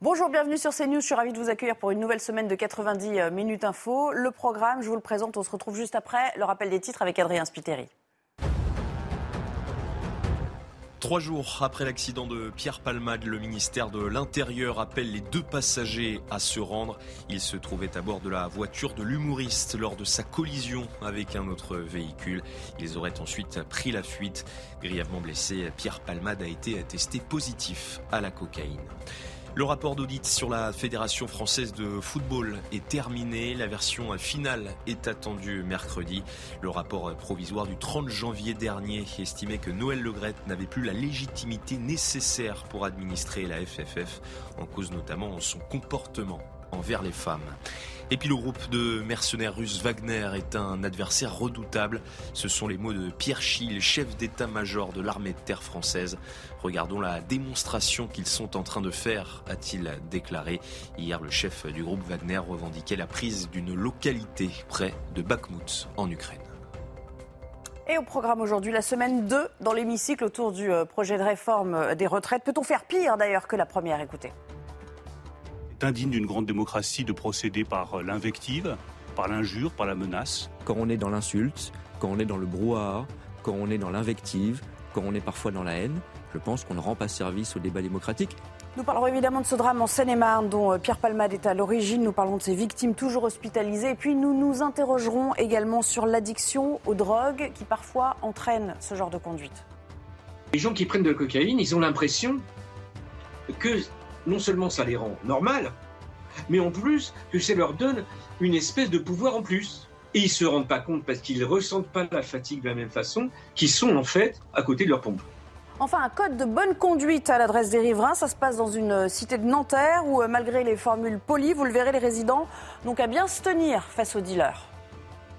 Bonjour, bienvenue sur CNews. Je suis ravie de vous accueillir pour une nouvelle semaine de 90 minutes info. Le programme, je vous le présente, on se retrouve juste après le rappel des titres avec Adrien Spiteri. Trois jours après l'accident de Pierre Palmade, le ministère de l'Intérieur appelle les deux passagers à se rendre. Ils se trouvaient à bord de la voiture de l'humoriste lors de sa collision avec un autre véhicule. Ils auraient ensuite pris la fuite. Grièvement blessé, Pierre Palmade a été testé positif à la cocaïne. Le rapport d'audit sur la Fédération française de football est terminé. La version finale est attendue mercredi. Le rapport provisoire du 30 janvier dernier estimait que Noël Legrette n'avait plus la légitimité nécessaire pour administrer la FFF, en cause notamment son comportement envers les femmes. Et puis le groupe de mercenaires russes Wagner est un adversaire redoutable. Ce sont les mots de Pierre Schill, chef d'état-major de l'armée de terre française. Regardons la démonstration qu'ils sont en train de faire, a-t-il déclaré. Hier, le chef du groupe Wagner revendiquait la prise d'une localité près de Bakhmut en Ukraine. Et au programme aujourd'hui, la semaine 2 dans l'hémicycle autour du euh, projet de réforme des retraites. Peut-on faire pire d'ailleurs que la première? Écoutez indigne d'une grande démocratie de procéder par l'invective, par l'injure, par la menace. Quand on est dans l'insulte, quand on est dans le brouhaha, quand on est dans l'invective, quand on est parfois dans la haine, je pense qu'on ne rend pas service au débat démocratique. Nous parlerons évidemment de ce drame en Seine-et-Marne dont euh, Pierre Palmade est à l'origine. Nous parlerons de ces victimes toujours hospitalisées. Et puis nous nous interrogerons également sur l'addiction aux drogues qui parfois entraînent ce genre de conduite. Les gens qui prennent de la cocaïne, ils ont l'impression que non seulement ça les rend normales, mais en plus que ça leur donne une espèce de pouvoir en plus. Et ils se rendent pas compte parce qu'ils ne ressentent pas la fatigue de la même façon, qu'ils sont en fait à côté de leur pompe. Enfin, un code de bonne conduite à l'adresse des riverains. Ça se passe dans une cité de Nanterre où, euh, malgré les formules polies, vous le verrez, les résidents n'ont qu'à bien se tenir face aux dealers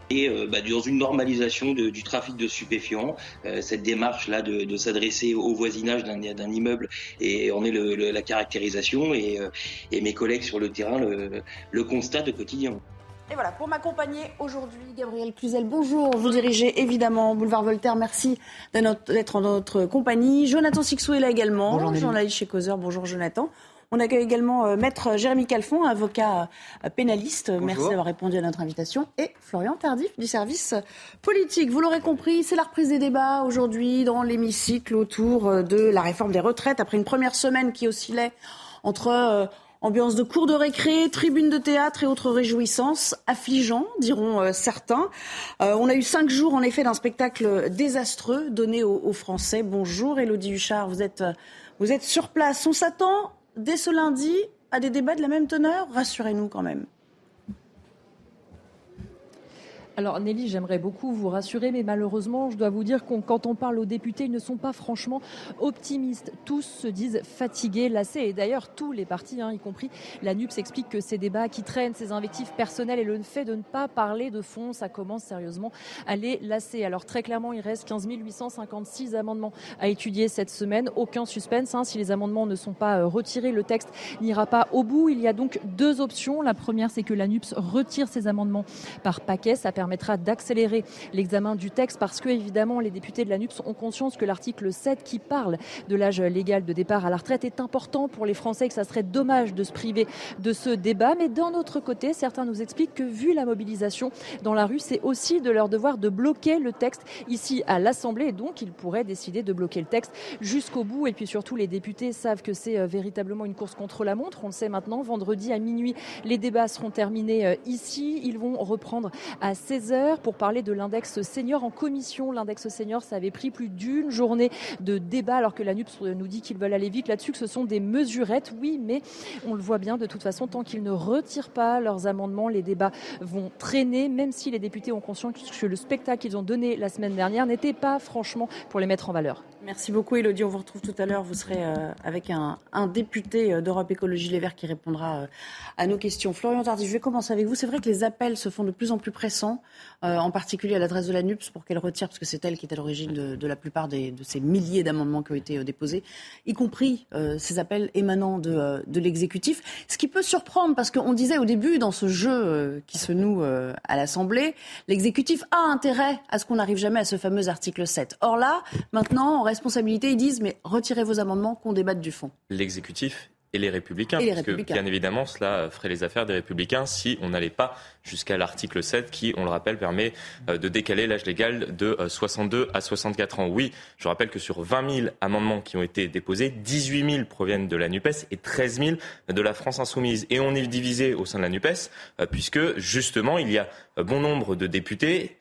et euh, bah, dans une normalisation de, du trafic de stupéfiants. Euh, cette démarche-là de, de s'adresser au voisinage d'un immeuble et on est le, le, la caractérisation et, euh, et, mes collègues sur le terrain le, le constatent au quotidien. Et voilà, pour m'accompagner aujourd'hui, Gabriel Cluzel, bonjour. Vous dirigez évidemment Boulevard Voltaire. Merci d'être en notre compagnie. Jonathan Sixou est là également, bonjour, journaliste chez Causeur. Bonjour Jonathan. On accueille également euh, Maître Jérémy Calfon, avocat euh, pénaliste. Bonjour. Merci d'avoir répondu à notre invitation. Et Florian Tardif du service politique. Vous l'aurez compris, c'est la reprise des débats aujourd'hui dans l'hémicycle autour euh, de la réforme des retraites. Après une première semaine qui oscillait entre ambiance de cours de récré, tribune de théâtre et autres réjouissances, affligeants, diront euh, certains. Euh, on a eu cinq jours, en effet, d'un spectacle désastreux donné aux, aux Français. Bonjour, Elodie Huchard, vous êtes, vous êtes sur place. On s'attend dès ce lundi à des débats de la même teneur Rassurez-nous quand même. Alors Nelly, j'aimerais beaucoup vous rassurer, mais malheureusement, je dois vous dire que quand on parle aux députés, ils ne sont pas franchement optimistes. Tous se disent fatigués, lassés. Et d'ailleurs, tous les partis, hein, y compris la NUPS, expliquent que ces débats qui traînent, ces invectives personnelles et le fait de ne pas parler de fond, ça commence sérieusement à les lasser. Alors très clairement, il reste 15 856 amendements à étudier cette semaine. Aucun suspense. Hein. Si les amendements ne sont pas retirés, le texte n'ira pas au bout. Il y a donc deux options. La première, c'est que la NUPS retire ces amendements par paquet. Permettra d'accélérer l'examen du texte parce que, évidemment, les députés de la NUPS ont conscience que l'article 7 qui parle de l'âge légal de départ à la retraite est important pour les Français et que ça serait dommage de se priver de ce débat. Mais d'un autre côté, certains nous expliquent que, vu la mobilisation dans la rue, c'est aussi de leur devoir de bloquer le texte ici à l'Assemblée et donc ils pourraient décider de bloquer le texte jusqu'au bout. Et puis surtout, les députés savent que c'est véritablement une course contre la montre. On le sait maintenant. Vendredi à minuit, les débats seront terminés ici. Ils vont reprendre à 16 heures pour parler de l'index senior en commission. L'index senior, ça avait pris plus d'une journée de débat alors que la NUPS nous dit qu'ils veulent aller vite là-dessus, que ce sont des mesurettes. Oui, mais on le voit bien de toute façon, tant qu'ils ne retirent pas leurs amendements, les débats vont traîner, même si les députés ont conscience que le spectacle qu'ils ont donné la semaine dernière n'était pas franchement pour les mettre en valeur. Merci beaucoup, Elodie. On vous retrouve tout à l'heure. Vous serez euh, avec un, député euh, d'Europe Écologie Les Verts qui répondra euh, à nos questions. Florian Tardy, je vais commencer avec vous. C'est vrai que les appels se font de plus en plus pressants, en particulier à l'adresse de la NUPS pour qu'elle retire, parce que c'est elle qui est à l'origine de, la plupart de ces milliers d'amendements qui ont été déposés, y compris ces appels émanant de, de l'exécutif. Ce qui peut surprendre, parce qu'on disait au début, dans ce jeu qui se noue à l'Assemblée, l'exécutif a intérêt à ce qu'on n'arrive jamais à ce fameux article 7. Or là, maintenant, reste responsabilité, ils disent mais retirez vos amendements, qu'on débatte du fond. L'exécutif et les républicains. parce que bien évidemment, cela ferait les affaires des républicains si on n'allait pas jusqu'à l'article 7 qui, on le rappelle, permet euh, de décaler l'âge légal de 62 euh, à 64 ans. Oui, je rappelle que sur 20 000 amendements qui ont été déposés, 18 000 proviennent de la NUPES et 13 000 de la France insoumise. Et on est divisé au sein de la NUPES euh, puisque, justement, il y a bon nombre de députés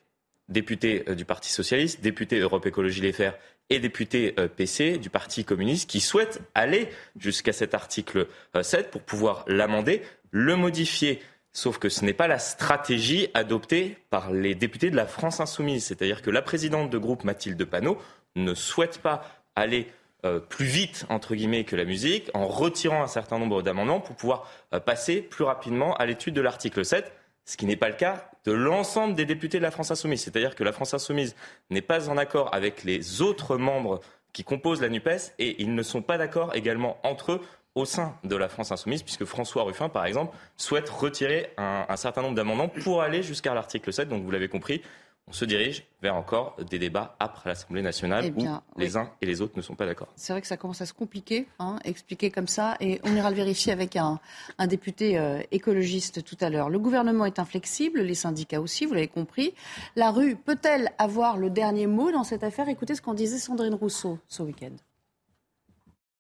députés du Parti socialiste, députés Europe Écologie Les Verts et députés euh, PC du Parti communiste qui souhaitent aller jusqu'à cet article 7 euh, pour pouvoir l'amender, le modifier. Sauf que ce n'est pas la stratégie adoptée par les députés de la France insoumise. C'est-à-dire que la présidente de groupe Mathilde Panot ne souhaite pas aller euh, plus vite, entre guillemets, que la musique, en retirant un certain nombre d'amendements pour pouvoir passer plus rapidement à l'étude de l'article 7 ce qui n'est pas le cas de l'ensemble des députés de la France insoumise. C'est-à-dire que la France insoumise n'est pas en accord avec les autres membres qui composent la NUPES et ils ne sont pas d'accord également entre eux au sein de la France insoumise, puisque François Ruffin, par exemple, souhaite retirer un, certain nombre d'amendements pour aller jusqu'à l'article 7. Donc vous l'avez compris, on se dirige vers encore des débats après l'Assemblée nationale eh où les uns et les autres ne sont pas d'accord. C'est vrai que ça commence à se compliquer, hein, expliquer comme ça, et on ira le vérifier avec un, député euh, écologiste tout à l'heure. Le gouvernement est inflexible, les syndicats aussi, vous l'avez compris. La rue peut-elle avoir le dernier mot dans cette affaire? Écoutez ce qu'en disait Sandrine Rousseau ce week-end.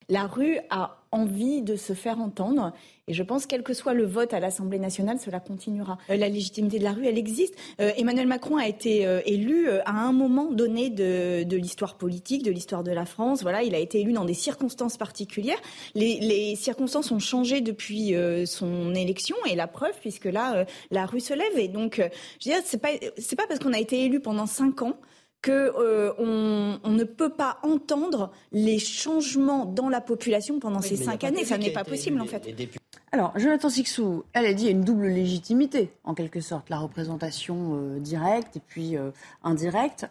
La rue a envie de se faire entendre. Et je pense, quel que soit le vote à l'Assemblée nationale, cela continuera. Euh, la légitimité de la rue, elle existe. Euh, Emmanuel Macron a été euh, élu à un moment donné de, l'histoire politique, de l'histoire de la France. Voilà, il a été élu dans des circonstances particulières. Les, les circonstances ont changé depuis son élection, et la preuve, puisque là, la rue se lève. Et donc, je veux dire, c'est pas, c'est pas parce qu'on a été élu pendant cinq ans qu'on euh, on ne peut pas entendre les changements dans la population pendant ces cinq années. Ça n'est pas possible, en fait. Alors, Jonathan Sixou, elle a dit qu'il y a une double légitimité, en quelque sorte, la représentation euh, directe et puis euh, indirecte.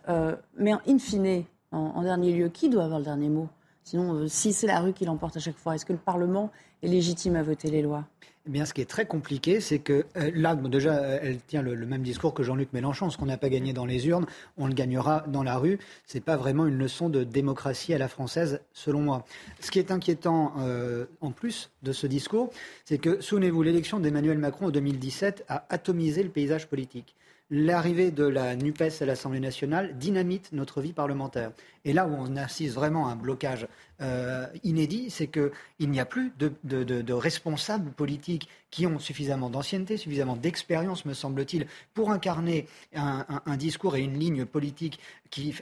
mais in fine, en, dernier lieu, qui doit avoir le dernier mot? Sinon, si c'est la rue qui l'emporte à chaque fois, est-ce que le Parlement est légitime à voter les lois eh bien, ce qui est très compliqué, c'est que euh, là, déjà, elle tient le, même discours que Jean-Luc Mélenchon. Ce qu'on n'a pas gagné dans les urnes, on le gagnera dans la rue. Ce n'est pas vraiment une leçon de démocratie à la française, selon moi. Ce qui est inquiétant, euh, en plus de ce discours, c'est que, souvenez-vous, l'élection d'Emmanuel Macron en 2017 a atomisé le paysage politique l'arrivée de la NUPES à l'Assemblée nationale dynamite notre vie parlementaire. Et là où on assiste vraiment à un blocage euh, inédit, c'est qu'il n'y a plus de, responsables politiques qui ont suffisamment d'ancienneté, suffisamment d'expérience, me semble-t-il, pour incarner un, discours et une ligne politique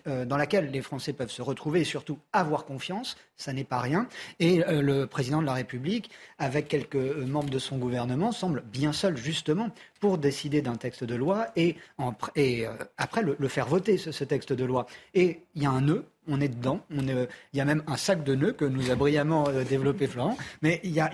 euh, dans laquelle les Français peuvent se retrouver et surtout avoir confiance. Ça n'est pas rien. Et euh, le président de la République, avec quelques membres de son gouvernement, semble bien seul, justement, pour décider d'un texte de loi et, après le, faire voter, ce texte de loi. Et il y a un nœud on est dedans. il y a même un sac de nœuds que nous a brillamment euh, développé Florent. Mais il y a,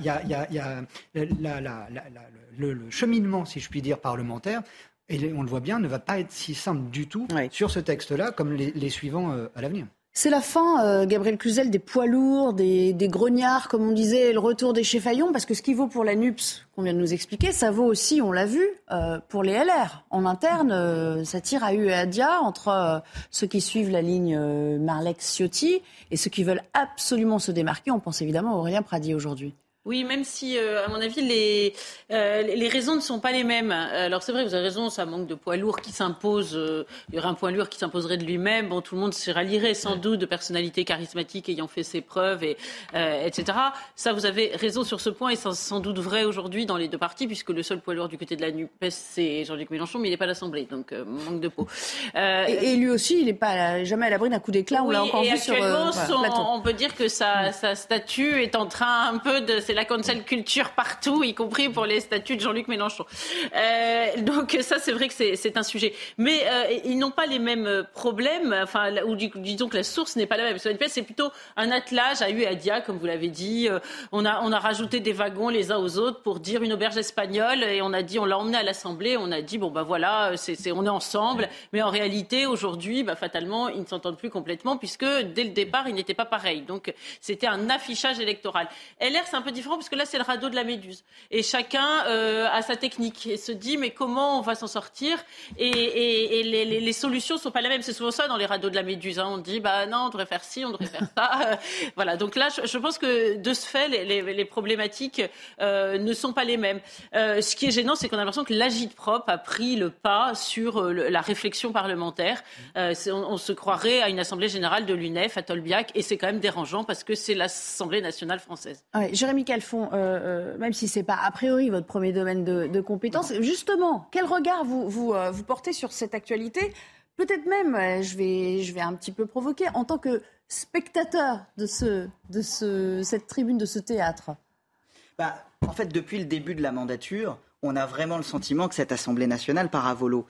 le, cheminement, si je puis dire, parlementaire. Et on le voit bien, ne va pas être si simple du tout sur ce texte-là comme les, suivants euh, à l'avenir. C'est la fin, euh, Gabriel Cluzel, des poids lourds, des, grognards, comme on disait, le retour des Fayon, parce que ce qui vaut pour la NUPS, qu'on vient de nous expliquer, ça vaut aussi, on l'a vu, euh, pour les LR. En interne, euh, ça tire à U et à Dia entre ceux qui suivent la ligne Marlex-Ciotti et ceux qui veulent absolument se démarquer. On pense évidemment à Aurélien Pradi aujourd'hui. Oui, même si, euh, à mon avis, les, euh, les raisons ne sont pas les mêmes. Alors c'est vrai, vous avez raison, ça manque de poids lourd qui s'impose. Euh, il y aurait un poids lourd qui s'imposerait de lui-même. Bon, tout le monde se rallierait sans doute de personnalités charismatiques ayant fait ses preuves, et, etc. Ça, vous avez raison sur ce point, et c'est sans doute vrai aujourd'hui dans les deux partis, puisque le seul poids lourd du côté de la NUPES, c'est Jean-Luc Mélenchon, mais il n'est pas à l'Assemblée, donc manque de peau. Et, lui aussi, il n'est pas jamais à l'abri d'un coup d'éclat. on l'a encore vu sur on, on peut dire que sa, sa statue est en train un peu de la cancel culture partout, y compris pour les statuts de Jean-Luc Mélenchon. Euh, donc ça, c'est vrai que c'est un sujet. Mais euh, ils n'ont pas les mêmes problèmes, enfin, ou disons que la source n'est pas la même. C'est plutôt un attelage à dia, comme vous l'avez dit. On a, on a rajouté des wagons les uns aux autres pour dire une auberge espagnole et on a dit, on l'a emmené à l'Assemblée, on a dit, bon ben voilà, on est ensemble. Mais en réalité, aujourd'hui, bah, fatalement, ils ne s'entendent plus complètement puisque dès le départ, ils n'étaient pas pareils. Donc c'était un affichage électoral. LR, c'est un peu différent puisque là, c'est le radeau de la Méduse. Et chacun euh, a sa technique et se dit, mais comment on va s'en sortir Et, les, les, solutions ne sont pas les mêmes. C'est souvent ça dans les radeaux de la Méduse. Hein. On dit, bah non, on devrait faire ci, on devrait faire ça. voilà. Donc là, je, pense que de ce fait, les, problématiques euh, ne sont pas les mêmes. Euh, ce qui est gênant, c'est qu'on a l'impression que l'agite propre a pris le pas sur la réflexion parlementaire. On, se croirait à une assemblée générale de l'UNEF à Tolbiac, et c'est quand même dérangeant parce que c'est l'Assemblée nationale française. Jérémy Calfon, euh, euh, même si ce n'est pas a priori votre premier domaine de, compétence, justement, quel regard vous, vous, euh, vous portez sur cette actualité? Peut-être même, je vais, je vais un petit peu provoquer, en tant que spectateur de, ce, de ce, cette tribune, de ce théâtre. Bah, En fait, depuis le début de la mandature, on a vraiment le sentiment que cette Assemblée nationale part à volo.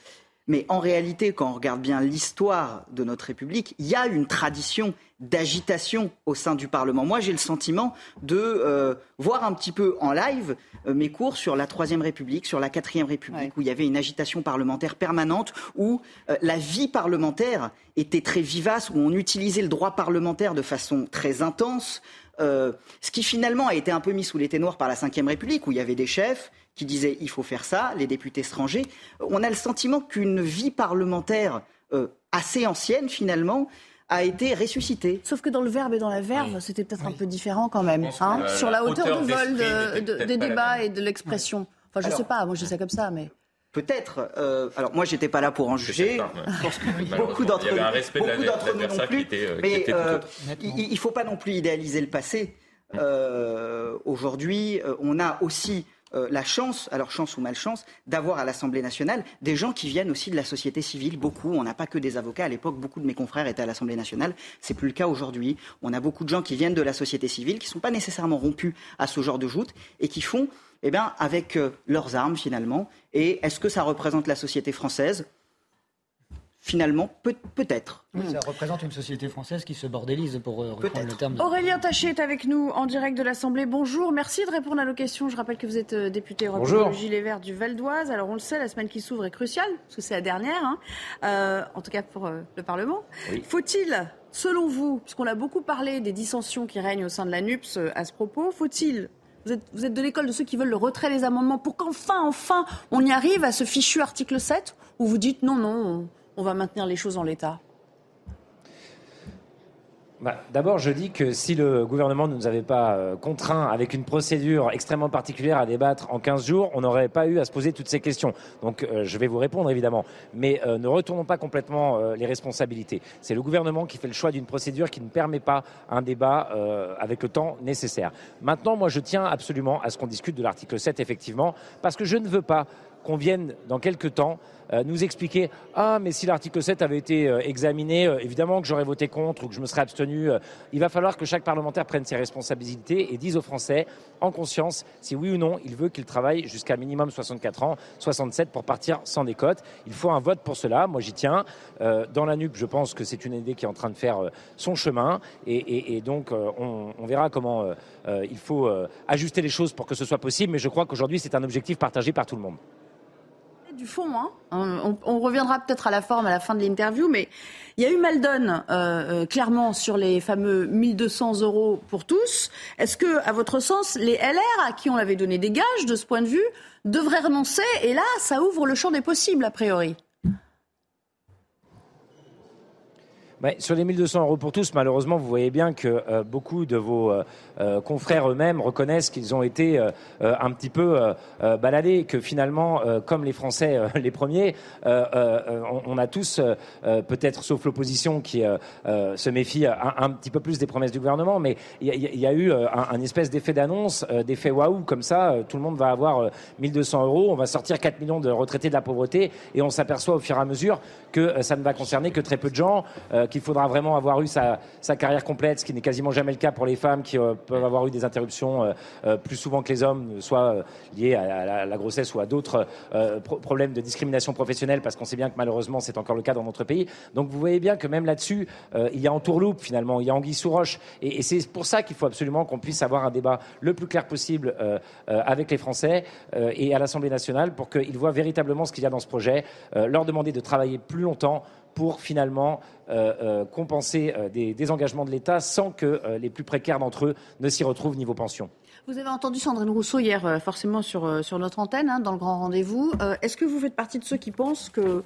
Mais en réalité, quand on regarde bien l'histoire de notre République, il y a une tradition d'agitation au sein du Parlement. Moi, j'ai le sentiment de euh, voir un petit peu en live euh, mes cours sur la Troisième République, sur la Quatrième République, où il y avait une agitation parlementaire permanente, où euh, la vie parlementaire était très vivace, où on utilisait le droit parlementaire de façon très intense. ce qui finalement a été un peu mis sous les par la Ve République, où il y avait des chefs, qui disait il faut faire ça, les députés étrangers. On a le sentiment qu'une vie parlementaire euh, assez ancienne finalement a été ressuscitée. Sauf que dans le verbe et dans la verve, c'était peut-être un peu différent quand même, hein, sur la hauteur, de vol des débats et de l'expression. Enfin, je ne sais pas, moi je ça comme ça, mais... Peut-être. Euh, alors moi, j'étais pas là pour en juger. Je pense que beaucoup d'entre nous, beaucoup non plus. Euh, mais il, ne faut pas non plus idéaliser le passé. Aujourd'hui, on a aussi euh, la chance, alors chance ou malchance, d'avoir à l'Assemblée nationale des gens qui viennent aussi de la société civile. Beaucoup, on n'a pas que des avocats. À l'époque, beaucoup de mes confrères étaient à l'Assemblée nationale. C'est plus le cas aujourd'hui. On a beaucoup de gens qui viennent de la société civile, qui ne sont pas nécessairement rompus à ce genre de joute et qui font, eh bien, avec euh, leurs armes finalement. Et est-ce que ça représente la société française? Finalement, peut, être ça représente une société française qui se bordélise, pour euh, reprendre le terme. Aurélien Taché est avec nous en direct de l'Assemblée. Bonjour, merci de répondre à nos questions. Je rappelle que vous êtes euh, député européen Gilet Vert du Val d'Oise. Alors on le sait, la semaine qui s'ouvre est cruciale, parce que c'est la dernière, hein. euh, en tout cas pour le Parlement. Faut-il, selon vous, puisqu'on a beaucoup parlé des dissensions qui règnent au sein de la NUPS à ce propos, faut-il vous êtes, vous êtes, de l'école de ceux qui veulent le retrait des amendements pour qu'enfin, enfin, on y arrive à ce fichu article 7 Ou vous dites non, non, on va maintenir les choses en l'état bah, D'abord, je dis que si le gouvernement ne nous avait pas euh, contraints avec une procédure extrêmement particulière à débattre en 15 jours, on n'aurait pas eu à se poser toutes ces questions. Donc euh, je vais vous répondre évidemment. Mais euh, ne retournons pas complètement les responsabilités. C'est le gouvernement qui fait le choix d'une procédure qui ne permet pas un débat avec le temps nécessaire. Maintenant, moi, je tiens absolument à ce qu'on discute de l'article 7, effectivement, parce que je ne veux pas qu'on vienne dans quelques temps nous expliquer ah mais si l'article 7 avait été euh, examiné, euh, évidemment que j'aurais voté contre ou que je me serais abstenu. il va falloir que chaque parlementaire prenne ses responsabilités et dise aux Français en conscience si oui ou non il veut qu'il travaille jusqu'à minimum 64 ans, 67 pour partir sans décote. Il faut un vote pour cela. Moi j'y tiens. dans la NUP, je pense que c'est une idée qui est en train de faire son chemin et, donc on, on, verra comment il faut ajuster les choses pour que ce soit possible. Mais je crois qu'aujourd'hui c'est un objectif partagé par tout le monde du fond. Hein. On, reviendra peut-être à la forme à la fin de l'interview, mais il y a eu mal donne euh, euh, clairement sur les fameux 1200 euros pour tous. Est-ce que, à votre sens, les LR à qui on avait donné des gages de ce point de vue devraient renoncer? Et là, ça ouvre le champ des possibles a priori. Sur les 1200 euros pour tous, malheureusement, vous voyez bien que euh, beaucoup de vos euh, euh, confrères eux-mêmes reconnaissent qu'ils ont été un petit peu baladés, que finalement, comme les Français les premiers, on, a tous, peut-être sauf l'opposition qui se méfie un, petit peu plus des promesses du gouvernement, mais il y, a eu un, espèce d'effet d'annonce, d'effet waouh, comme ça, tout le monde va avoir 1200 euros, on va sortir 4 millions de retraités de la pauvreté, et on s'aperçoit au fur et à mesure que ça ne va concerner que très peu de gens qu'il faudra vraiment avoir eu sa, carrière complète, ce qui n'est quasiment jamais le cas pour les femmes qui peuvent avoir eu des interruptions plus souvent que les hommes, soit liées à la, grossesse ou à d'autres problèmes de discrimination professionnelle, parce qu'on sait bien que malheureusement c'est encore le cas dans notre pays. Donc vous voyez bien que même là-dessus, il y a en tourloupe finalement, il y a anguille sous roche, et c'est pour ça qu'il faut absolument qu'on puisse avoir un débat le plus clair possible avec les Français et à l'Assemblée nationale pour qu'ils voient véritablement ce qu'il y a dans ce projet, leur demander de travailler plus longtemps pour finalement euh, euh, compenser euh, des désengagements de l'État sans que les plus précaires d'entre eux ne s'y retrouvent niveau pension. Vous avez entendu Sandrine Rousseau hier, forcément sur, sur notre antenne, hein, dans le grand rendez-vous. Est-ce que vous faites partie de ceux qui pensent que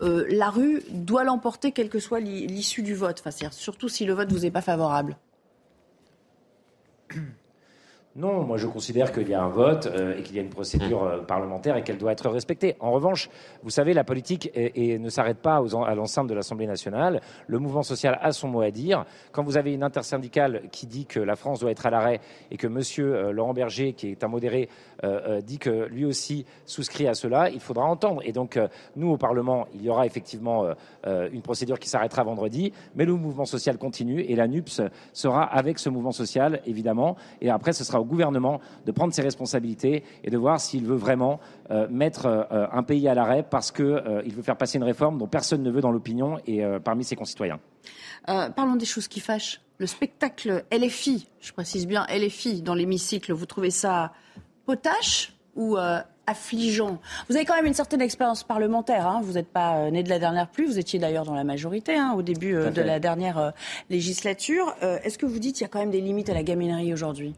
la rue doit l'emporter, quelle que soit l'issue du vote? Enfin, Surtout si le vote vous est pas favorable non, moi je considère qu'il y a un vote euh, et qu'il y a une procédure euh, parlementaire et qu'elle doit être respectée. En revanche, vous savez, la politique et ne s'arrête pas à l'enceinte de l'Assemblée nationale. Le mouvement social a son mot à dire. Quand vous avez une intersyndicale qui dit que la France doit être à l'arrêt et que Monsieur euh, Laurent Berger, qui est un modéré, dit que lui aussi souscrit à cela, il faudra entendre. Et donc, nous au Parlement, il y aura effectivement une procédure qui s'arrêtera vendredi, mais le mouvement social continue et la NUPS sera avec ce mouvement social, évidemment. Et après, ce sera au gouvernement de prendre ses responsabilités et de voir s'il veut vraiment euh, mettre euh, un pays à l'arrêt parce qu'il euh, veut faire passer une réforme dont personne ne veut dans l'opinion et parmi ses concitoyens. parlons des choses qui fâchent. Le spectacle LFI, je précise bien LFI, dans l'hémicycle, vous trouvez ça potache ou affligeant? Vous avez quand même une certaine expérience parlementaire. Hein. Vous n'êtes pas né de la dernière pluie. Vous étiez d'ailleurs dans la majorité hein, au début de la dernière législature. Est-ce que vous dites qu'il y a quand même des limites à la gaminerie aujourd'hui?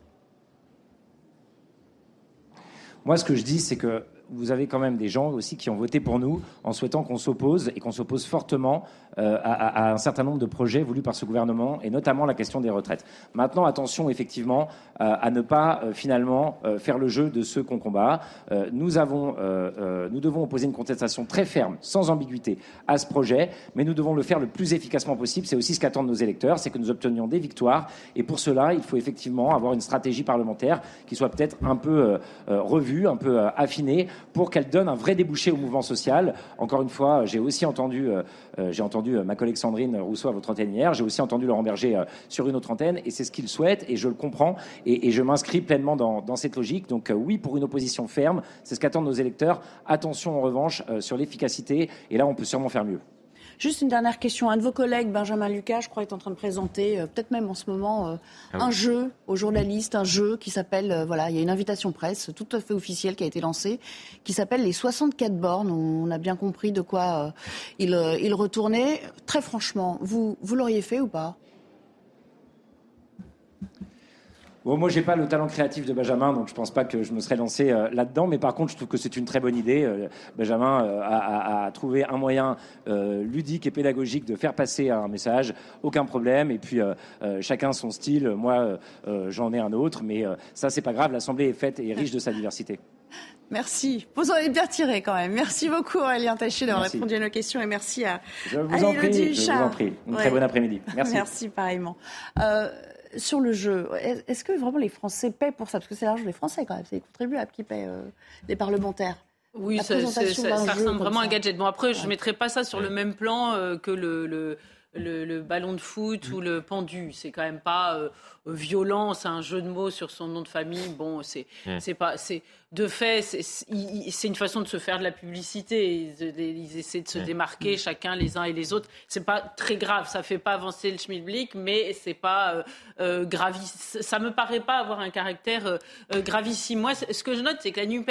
Moi, ce que je dis, c'est que vous avez quand même des gens aussi qui ont voté pour nous en souhaitant qu'on s'oppose et qu'on s'oppose fortement euh, à, un certain nombre de projets voulus par ce gouvernement et notamment la question des retraites. Maintenant, attention effectivement euh, à ne pas euh, finalement faire le jeu de ceux qu'on combat. nous avons, nous devons opposer une contestation très ferme, sans ambiguïté, à ce projet, mais nous devons le faire le plus efficacement possible. C'est aussi ce qu'attendent nos électeurs, c'est que nous obtenions des victoires et pour cela, il faut effectivement avoir une stratégie parlementaire qui soit peut-être un peu revue, un peu affinée pour qu'elle donne un vrai débouché au mouvement social. Encore une fois, j'ai aussi entendu, euh, euh, j'ai entendu euh, ma collègue Sandrine Rousseau à votre antenne hier, j'ai aussi entendu Laurent Berger sur une autre antenne, et c'est ce qu'il souhaite, et je le comprends, et, je m'inscris pleinement dans, dans, cette logique. Donc oui, pour une opposition ferme, c'est ce qu'attendent nos électeurs. Attention en revanche sur l'efficacité, et là on peut sûrement faire mieux. Juste une dernière question. Un de vos collègues, Benjamin Lucas, je crois, est en train de présenter, euh, peut-être même en ce moment, euh, ah un jeu aux journalistes, un jeu qui s'appelle, euh, voilà, il y a une invitation presse tout à fait officielle qui a été lancée, qui s'appelle les 64 bornes. On a bien compris de quoi il, il retournait. Très franchement, vous, vous l'auriez fait ou pas? Bon, moi, j'ai pas le talent créatif de Benjamin, donc je pense pas que je me serais lancé euh, là-dedans. Mais par contre, je trouve que c'est une très bonne idée. Euh, Benjamin euh, a, trouvé un moyen ludique et pédagogique de faire passer un message. Aucun problème. Et puis, chacun son style. Moi, j'en ai un autre, mais ça, c'est pas grave. L'Assemblée est faite et riche de sa diversité. Merci. Vous en avez bien tiré quand même. Merci beaucoup, Aurélien Taché, d'avoir répondu à nos questions et merci à, je vous en prie, je vous en prie. Une très bonne après-midi. Merci. Merci, pareillement sur le jeu, est-ce que vraiment les Français paient pour ça? Parce que c'est l'argent des Français quand même, c'est les contribuables qui paient euh, les parlementaires. Oui, ça, ressemble vraiment à un gadget. Bon, après, je ne mettrai pas ça sur le même plan euh, que le, le, ballon de foot ou le pendu. C'est quand même pas euh, violent, c'est un jeu de mots sur son nom de famille. Bon, c'est c'est pas. c'est de fait, c'est une façon de se faire de la publicité. Ils, essaient de se démarquer chacun les uns et les autres. C'est pas très grave, ça fait pas avancer le schmilblick, mais c'est pas euh, euh gravissime. Ça me paraît pas avoir un caractère euh, euh, gravissime. Moi, ce que je note, c'est que la Nupes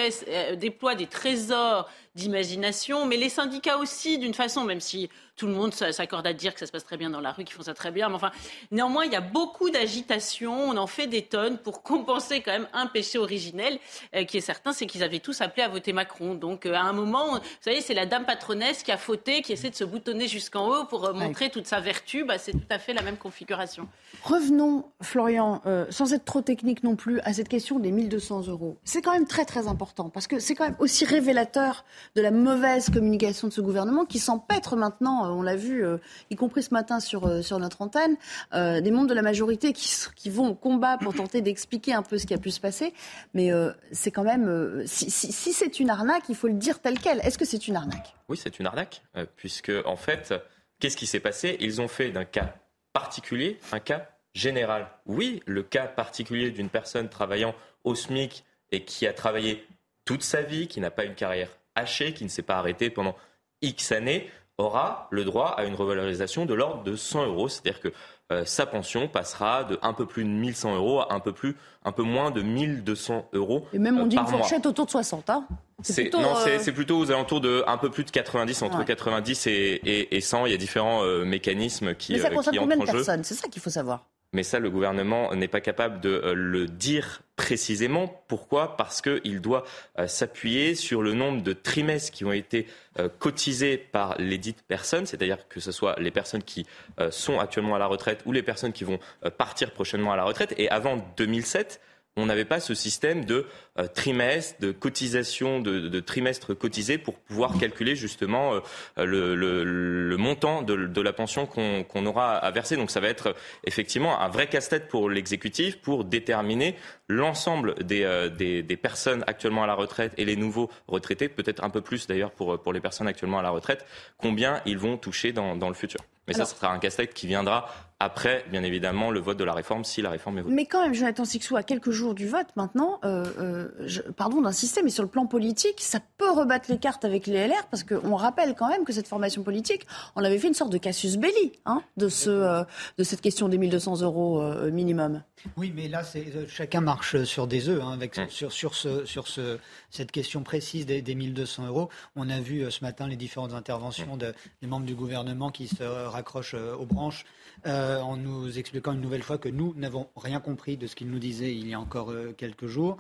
déploie des trésors d'imagination, mais les syndicats aussi, d'une façon, même si tout le monde s'accorde à dire que ça se passe très bien dans la rue, qu'ils font ça très bien. Mais enfin, néanmoins, il y a beaucoup d'agitation. On en fait des tonnes pour compenser quand même un péché originel qui est certains, c'est qu'ils avaient tous appelé à voter Macron. Donc euh, à un moment, vous savez, c'est la dame patronesse qui a fauté, qui essaie de se boutonner jusqu'en haut pour euh, montrer toute sa vertu. Bah, c'est tout à fait la même configuration. Revenons, Florian, euh, sans être trop technique non plus, à cette question des 1200 euros. C'est quand même très très important parce que c'est quand même aussi révélateur de la mauvaise communication de ce gouvernement qui s'empêtre maintenant, on l'a vu, y compris ce matin sur, sur notre antenne, des membres de la majorité qui, qui vont au combat pour tenter d'expliquer un peu ce qui a pu se passer. Mais c'est quand même euh, si, c'est une arnaque, il faut le dire tel quel. Est-ce que c'est une arnaque? Oui, c'est une arnaque, euh, puisque en fait, Qu'est-ce qui s'est passé? Ils ont fait d'un cas particulier un cas général. Oui, le cas particulier d'une personne travaillant au SMIC et qui a travaillé toute sa vie, qui n'a pas une carrière hachée, qui ne s'est pas arrêté pendant X années, aura le droit à une revalorisation de l'ordre de 100 euros. C'est-à-dire que euh, sa pension passera de un peu plus de 1100 euros à un peu, plus, un peu moins de 1200 euros. Et même on euh, dit par une mois. fourchette autour de 60. Hein C'est, plutôt, non, c'est, euh, plutôt aux alentours de un peu plus de 90, entre Ouais. 90 et, et, et 100. Il y a différents euh, mécanismes qui, Mais ça euh, concerne qui combien de personnes? C'est ça qu'il faut savoir. Mais ça, le gouvernement n'est pas capable de euh, le dire précisément. Pourquoi? Parce qu'il doit euh, s'appuyer sur le nombre de trimestres qui ont été euh, cotisés par les dites personnes, c'est-à-dire que ce soit les personnes qui sont actuellement à la retraite ou les personnes qui vont partir prochainement à la retraite. Et avant 2007, on n'avait pas ce système de euh, trimestre, de cotisation, de, de trimestre cotisé pour pouvoir calculer justement euh, le, le- le montant de, de la pension qu'on aura à verser. Donc ça va être euh, effectivement un vrai casse-tête pour l'exécutif pour déterminer l'ensemble des, euh, des, des personnes actuellement à la retraite et les nouveaux retraités, peut-être un peu plus d'ailleurs pour, pour les personnes actuellement à la retraite, combien ils vont toucher dans, dans le futur. Mais Alors- ça, ce sera un casse-tête qui viendra après, bien évidemment, le vote de la réforme, si la réforme est votée. Mais quand même, Jonathan Sixou, à quelques jours du vote maintenant, euh, euh, je- pardon d'insister, mais sur le plan politique, ça peut rebattre les cartes avec les LR, parce qu'on rappelle quand même que cette formation politique, on avait fait une sorte de casus belli hein, de, ce, euh, de cette question des 1200 euros euh, minimum. Oui, mais là, euh, chacun marche sur des œufs hein, avec, Mm. sur, sur, ce, sur ce, cette question précise des, des 1200 euros. On a vu euh, ce matin les différentes interventions de- des membres du gouvernement qui se euh, raccrochent euh, aux branches euh, en nous expliquant une nouvelle fois que nous n'avons rien compris de ce qu'ils nous disaient il y a encore euh, quelques jours.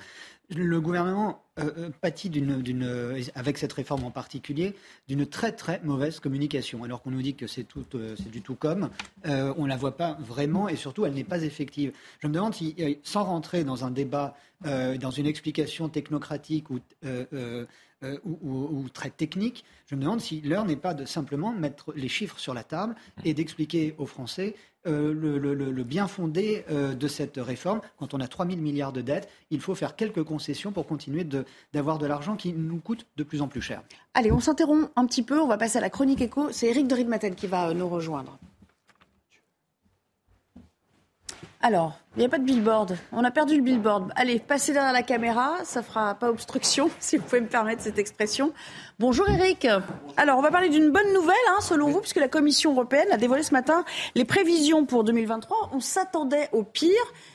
Le gouvernement euh, euh, pâtit euh, avec cette réforme en particulier d'une très très mauvaise communication. Alors qu'on nous dit que c'est tout, euh, du tout comme, euh, on la voit pas vraiment et surtout elle n'est pas effective. Je me demande si, euh, sans rentrer dans un débat, euh, dans une explication technocratique euh, euh, euh, ou- ou très technique, je me demande si l'heure n'est pas de simplement mettre les chiffres sur la table et d'expliquer aux Français euh, le, bien fondé euh, de cette réforme. Quand on a 3 000 milliards de dettes, il faut faire quelques concessions pour continuer d'avoir de, l'argent qui nous coûte de plus en plus cher. Allez, on s'interrompt un petit peu, on va passer à la chronique écho. C'est Eric de Ritmaten qui va euh, nous rejoindre. Alors, il n'y a pas de billboard. On a perdu le billboard. Allez, passez derrière la caméra, ça fera pas obstruction, si vous pouvez me permettre cette expression. Bonjour Eric. Alors, on va parler d'une bonne nouvelle, hein, selon vous, puisque la Commission européenne a dévoilé ce matin les prévisions pour 2023. On s'attendait au pire.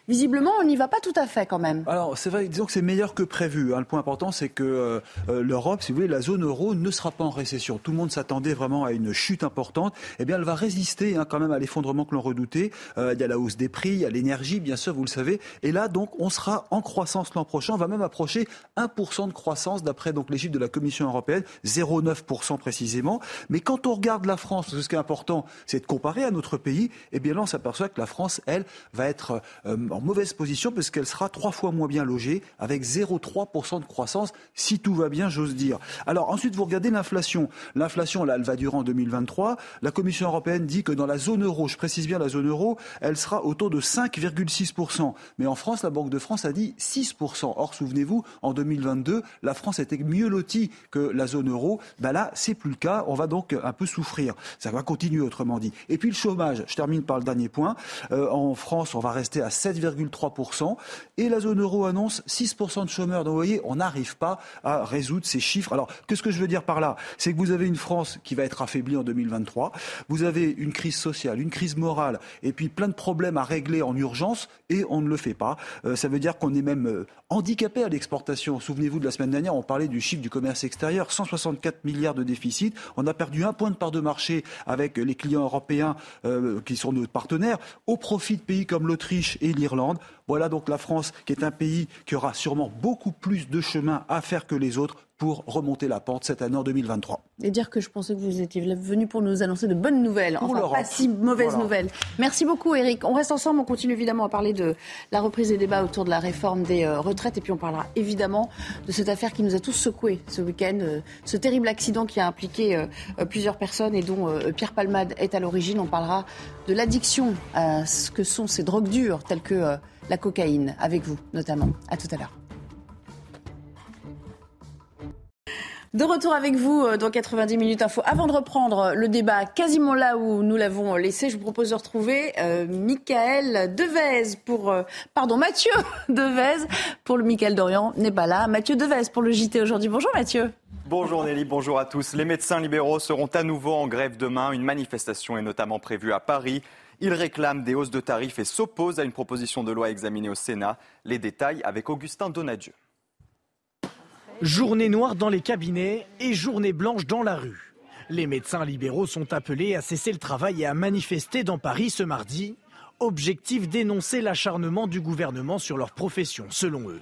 Visiblement, on n'y va pas tout à fait quand même. Alors, c'est vrai, disons que c'est meilleur que prévu. hein. Le point important, c'est que euh, euh, l'Europe, si vous voulez, la zone euro ne sera pas en récession. Tout le monde s'attendait vraiment à une chute importante. Eh bien, elle va résister hein, quand même à l'effondrement que l'on redoutait. Euh, il y a la hausse des prix, il y a l'énergie, bien sûr, vous le savez. Et là, donc, on sera en croissance l'an prochain. On va même approcher 1% de croissance d'après donc de la Commission européenne, 0,9% précisément. Mais quand on regarde la France, parce que ce qui est important, c'est de comparer à notre pays. Eh bien, là, on s'aperçoit que la France, elle, va être euh, en mauvaise position parce qu'elle sera trois fois moins bien logée, avec 0,3% de croissance, si tout va bien, j'ose dire. Alors ensuite, vous regardez l'inflation. L'inflation, là, elle va durer en 2023. La Commission européenne dit que dans la zone euro, je précise bien la zone euro, elle sera autour de 5,6%. Mais en France, la Banque de France a dit 6%. Or, souvenez-vous, en 2022, la France était mieux lotie que la zone euro. Ben là, c'est plus le cas. On va donc un peu souffrir. Ça va continuer, autrement dit. Et puis le chômage. Je termine par le dernier point. Euh, en France, on va rester à 7,3%. Et la zone euro annonce 6% de chômeurs. Donc, vous voyez, on n'arrive pas à résoudre ces chiffres. Alors, qu'est-ce que je veux dire par là? C'est que vous avez une France qui va être affaiblie en 2023. Vous avez une crise sociale, une crise morale, et puis plein de problèmes à régler en urgence, et on ne le fait pas. Euh, ça veut dire qu'on est même euh, handicapé à l'exportation. Souvenez-vous de la semaine dernière, on parlait du chiffre du commerce extérieur, 164 milliards de déficit. On a perdu un point de part de marché avec les clients européens euh, qui sont nos partenaires, au profit de pays comme l'Autriche et l'Irlande. Voilà donc la France qui est un pays qui aura sûrement beaucoup plus de chemin à faire que les autres pour remonter la pente cette année en 2023. Et dire que je pensais que vous étiez venu pour nous annoncer de bonnes nouvelles, Pour enfin pas si mauvaises Voilà. nouvelles. Merci beaucoup Eric. On reste ensemble, on continue évidemment à parler de la reprise des débats autour de la réforme des euh, retraites et puis on parlera évidemment de cette affaire qui nous a tous secoués ce week-end, euh, ce terrible accident qui a impliqué euh, plusieurs personnes et dont Pierre Palmade est à l'origine. On parlera de l'addiction à ce que sont ces drogues dures telles que la cocaïne avec vous notamment. À tout à l'heure. De retour avec vous euh, dans 90 minutes info. Avant de reprendre le débat quasiment là où nous l'avons laissé, je vous propose de retrouver euh, Michael Devez pour, euh, pardon, Mathieu Devez pour le Michael Dorian n'est pas là. Mathieu Devez pour le JT aujourd'hui. Bonjour Mathieu. Bonjour Nelly, bonjour à tous. Les médecins libéraux seront à nouveau en grève demain. Une manifestation est notamment prévue à Paris. Ils réclament des hausses de tarifs et s'opposent à une proposition de loi examinée au Sénat. Les détails avec Augustin Donadieu. Journée noire dans les cabinets et journée blanche dans la rue. Les médecins libéraux sont appelés à cesser le travail et à manifester dans Paris ce mardi. Objectif dénoncer l'acharnement du gouvernement sur leur profession, selon eux.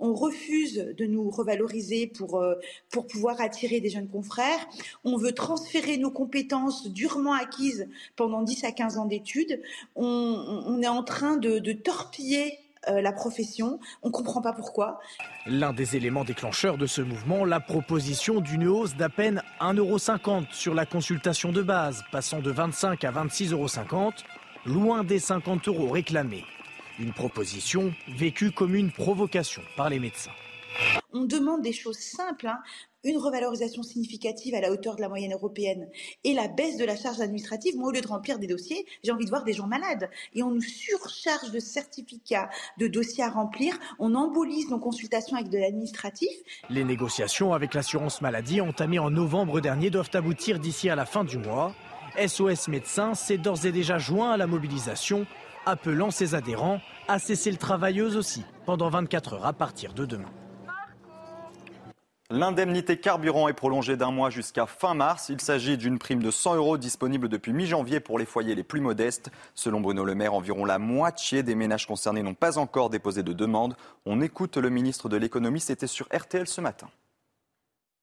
On refuse de nous revaloriser pour, euh, pour pouvoir attirer des jeunes confrères. On veut transférer nos compétences durement acquises pendant 10 à 15 ans d'études. On, est en train de, de torpiller euh, la profession. On ne comprend pas pourquoi. L'un des éléments déclencheurs de ce mouvement, la proposition d'une hausse d'à peine 1,50€ sur la consultation de base, passant de 25 à 26,50€, loin des 50 euros réclamés. Une proposition vécue comme une provocation par les médecins. On demande des choses simples. Hein une revalorisation significative à la hauteur de la moyenne européenne et la baisse de la charge administrative, moi, au lieu de remplir des dossiers, j'ai envie de voir des gens malades. Et on nous surcharge de certificats, de dossiers à remplir, on embolise nos consultations avec de l'administratif. Les négociations avec l'assurance maladie entamées en novembre dernier doivent aboutir d'ici à la fin du mois. SOS Médecins s'est d'ores et déjà joint à la mobilisation, appelant ses adhérents à cesser le travail aussi pendant 24 heures à partir de demain. L'indemnité carburant est prolongée d'un mois jusqu'à fin mars. Il s'agit d'une prime de 100 euros disponible depuis mi-janvier pour les foyers les plus modestes. Selon Bruno Le Maire, environ la moitié des ménages concernés n'ont pas encore déposé de demande. On écoute le ministre de l'économie, c'était sur RTL ce matin.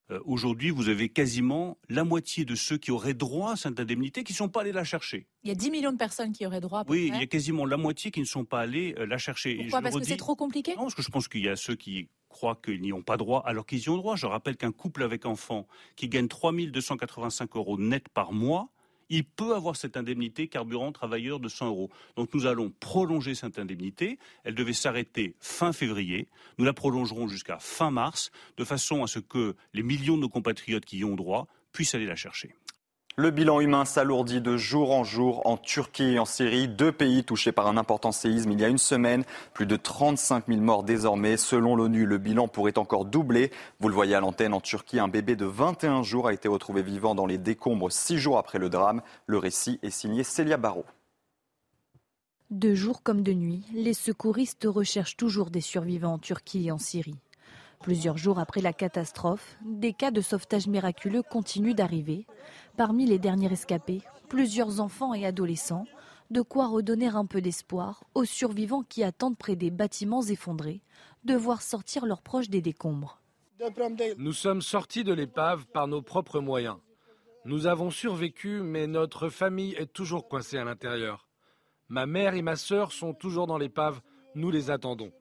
Euh, aujourd'hui, vous avez quasiment la moitié de ceux qui auraient droit à cette indemnité qui ne sont pas allés la chercher. Il y a 10 millions de personnes qui auraient droit. À oui, il y a quasiment la moitié qui ne sont pas allés euh, la chercher. Pourquoi Parce que c'est trop compliqué? Non, parce que je pense qu'il y a ceux qui croient qu'ils n'y ont pas droit alors qu'ils y ont droit. Je rappelle qu'un couple avec enfant qui gagne 3 285 euros net par mois, il peut avoir cette indemnité carburant travailleur de 100 euros. Donc nous allons prolonger cette indemnité. Elle devait s'arrêter fin février. Nous la prolongerons jusqu'à fin mars, de façon à ce que les millions de nos compatriotes qui y ont droit puissent aller la chercher. Le bilan humain s'alourdit de jour en jour en Turquie et en Syrie, deux pays touchés par un important séisme il y a une semaine. Plus de 35 000 morts désormais. Selon l'ONU, le bilan pourrait encore doubler. Vous le voyez à l'antenne, en Turquie, un bébé de 21 jours a été retrouvé vivant dans les décombres six jours après le drame. Le récit est signé Célia Barrault. De jour comme de nuit, les secouristes recherchent toujours des survivants en Turquie et en Syrie. Plusieurs jours après la catastrophe, des cas de sauvetage miraculeux continuent d'arriver. Parmi les derniers rescapés, plusieurs enfants et adolescents, de quoi redonner un peu d'espoir aux survivants qui attendent près des bâtiments effondrés de voir sortir leurs proches des décombres. Nous sommes sortis de l'épave par nos propres moyens. Nous avons survécu, mais notre famille est toujours coincée à l'intérieur. Ma mère et ma sœur sont toujours dans l'épave, nous les attendons.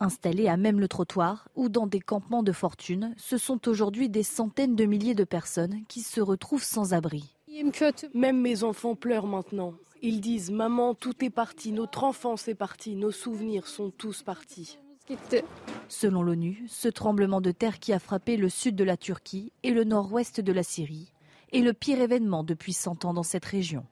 Installés à même le trottoir ou dans des campements de fortune, ce sont aujourd'hui des centaines de milliers de personnes qui se retrouvent sans abri. Même mes enfants pleurent maintenant. Ils disent Maman, tout est parti, notre enfance est partie, nos souvenirs sont tous partis. Selon l'ONU, ce tremblement de terre qui a frappé le sud de la Turquie et le nord-ouest de la Syrie est le pire événement depuis 100 ans dans cette région.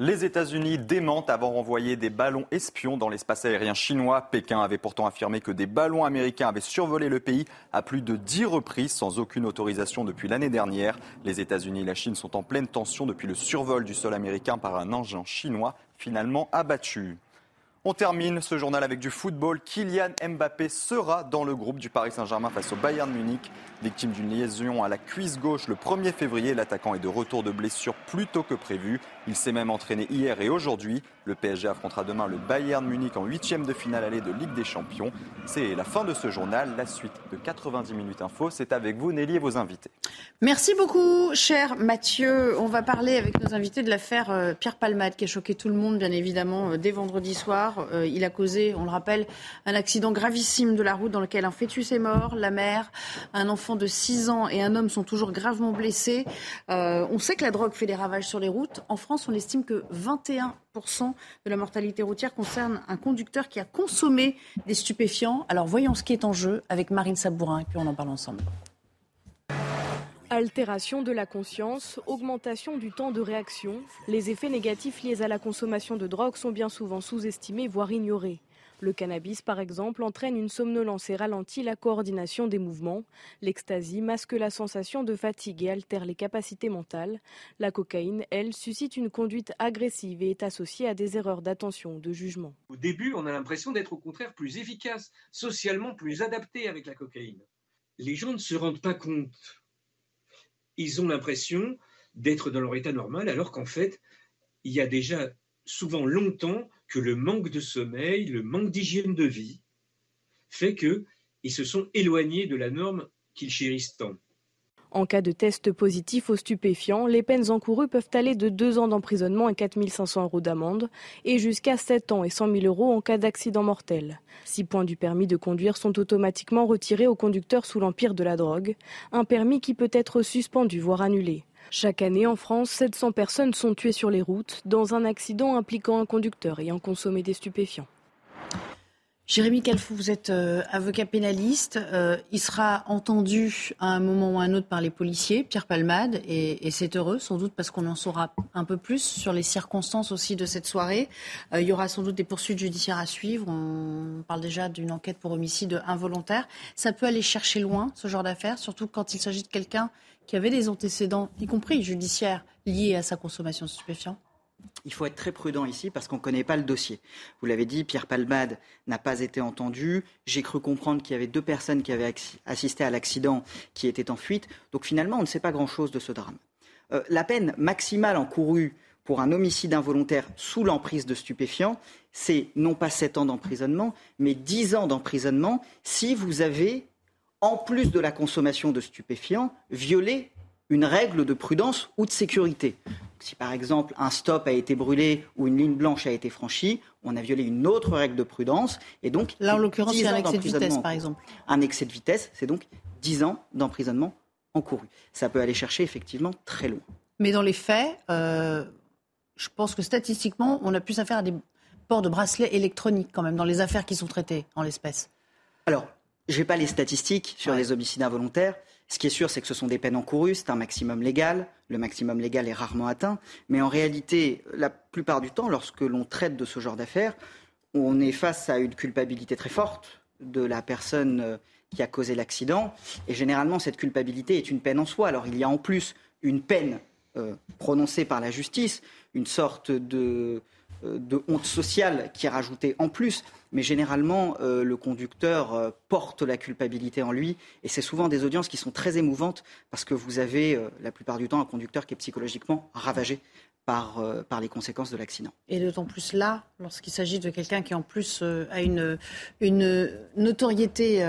Les États-Unis démentent avoir envoyé des ballons espions dans l'espace aérien chinois. Pékin avait pourtant affirmé que des ballons américains avaient survolé le pays à plus de dix reprises sans aucune autorisation depuis l'année dernière. Les États-Unis et la Chine sont en pleine tension depuis le survol du sol américain par un engin chinois finalement abattu. On termine ce journal avec du football. Kylian Mbappé sera dans le groupe du Paris Saint-Germain face au Bayern Munich. Victime d'une liaison à la cuisse gauche le 1er février, l'attaquant est de retour de blessure plus tôt que prévu. Il s'est même entraîné hier et aujourd'hui. Le PSG affrontera demain le Bayern Munich en huitième de finale allée de Ligue des Champions. C'est la fin de ce journal. La suite de 90 minutes info, c'est avec vous Nelly et vos invités. Merci beaucoup, cher Mathieu. On va parler avec nos invités de l'affaire euh, Pierre Palmade qui a choqué tout le monde, bien évidemment, euh, dès vendredi soir. Euh, il a causé, on le rappelle, un accident gravissime de la route dans lequel un fœtus est mort, la mère, un enfant de 6 ans et un homme sont toujours gravement blessés. Euh, on sait que la drogue fait des ravages sur les routes. En France, on estime que 21% de la mortalité routière concerne un conducteur qui a consommé des stupéfiants. Alors voyons ce qui est en jeu avec Marine Sabourin et puis on en parle ensemble. Altération de la conscience, augmentation du temps de réaction, les effets négatifs liés à la consommation de drogue sont bien souvent sous-estimés, voire ignorés. Le cannabis, par exemple, entraîne une somnolence et ralentit la coordination des mouvements. L'ecstasy masque la sensation de fatigue et altère les capacités mentales. La cocaïne, elle, suscite une conduite agressive et est associée à des erreurs d'attention, de jugement. Au début, on a l'impression d'être au contraire plus efficace, socialement plus adapté avec la cocaïne. Les gens ne se rendent pas compte. Ils ont l'impression d'être dans leur état normal alors qu'en fait, il y a déjà souvent longtemps que le manque de sommeil, le manque d'hygiène de vie fait qu'ils se sont éloignés de la norme qu'ils chérissent tant. En cas de test positif aux stupéfiants, les peines encourues peuvent aller de 2 ans d'emprisonnement et 4 500 euros d'amende et jusqu'à 7 ans et 100 000 euros en cas d'accident mortel. Six points du permis de conduire sont automatiquement retirés aux conducteurs sous l'empire de la drogue, un permis qui peut être suspendu voire annulé. Chaque année en France, 700 personnes sont tuées sur les routes dans un accident impliquant un conducteur ayant consommé des stupéfiants. Jérémy Calfou, vous êtes euh, avocat pénaliste. Euh, il sera entendu à un moment ou à un autre par les policiers, Pierre Palmade, et, c'est heureux, sans doute parce qu'on en saura un peu plus sur les circonstances aussi de cette soirée. Euh, il y aura sans doute des poursuites judiciaires à suivre. On parle déjà d'une enquête pour homicide involontaire. Ça peut aller chercher loin, ce genre d'affaires, surtout quand il s'agit de quelqu'un qui avait des antécédents, y compris judiciaires, liés à sa consommation de stupéfiants il faut être très prudent ici parce qu'on ne connaît pas le dossier. Vous l'avez dit, Pierre Palmade n'a pas été entendu. J'ai cru comprendre qu'il y avait deux personnes qui avaient assisté à l'accident qui étaient en fuite. Donc finalement, on ne sait pas grand-chose de ce drame. Euh, la peine maximale encourue pour un homicide involontaire sous l'emprise de stupéfiants, c'est non pas 7 ans d'emprisonnement, mais 10 ans d'emprisonnement si vous avez en plus de la consommation de stupéfiants, violer une règle de prudence ou de sécurité. Si par exemple un stop a été brûlé ou une ligne blanche a été franchie, on a violé une autre règle de prudence et donc là en l'occurrence c'est un excès de vitesse par exemple. Un excès de vitesse, c'est donc 10 ans d'emprisonnement encouru. Ça peut aller chercher effectivement très loin. Mais dans les faits, euh, je pense que statistiquement, on a plus affaire à des ports de bracelets électroniques quand même dans les affaires qui sont traitées en l'espèce. Alors, je n'ai pas les statistiques sur les homicides involontaires. Ce qui est sûr, c'est que ce sont des peines encourues, c'est un maximum légal. Le maximum légal est rarement atteint. Mais en réalité, la plupart du temps, lorsque l'on traite de ce genre d'affaires, on est face à une culpabilité très forte de la personne euh, qui a causé l'accident. Et généralement, cette culpabilité est une peine en soi. Alors, il y a en plus une peine euh, prononcée par la justice, une sorte de de honte sociale qui est rajoutée en plus. Mais généralement, euh, le conducteur euh, porte la culpabilité en lui. Et c'est souvent des audiences qui sont très émouvantes parce que vous avez la plupart du temps un conducteur qui est psychologiquement ravagé par, par les conséquences de l'accident. Et d'autant plus là, lorsqu'il s'agit de quelqu'un qui en plus a une, une notoriété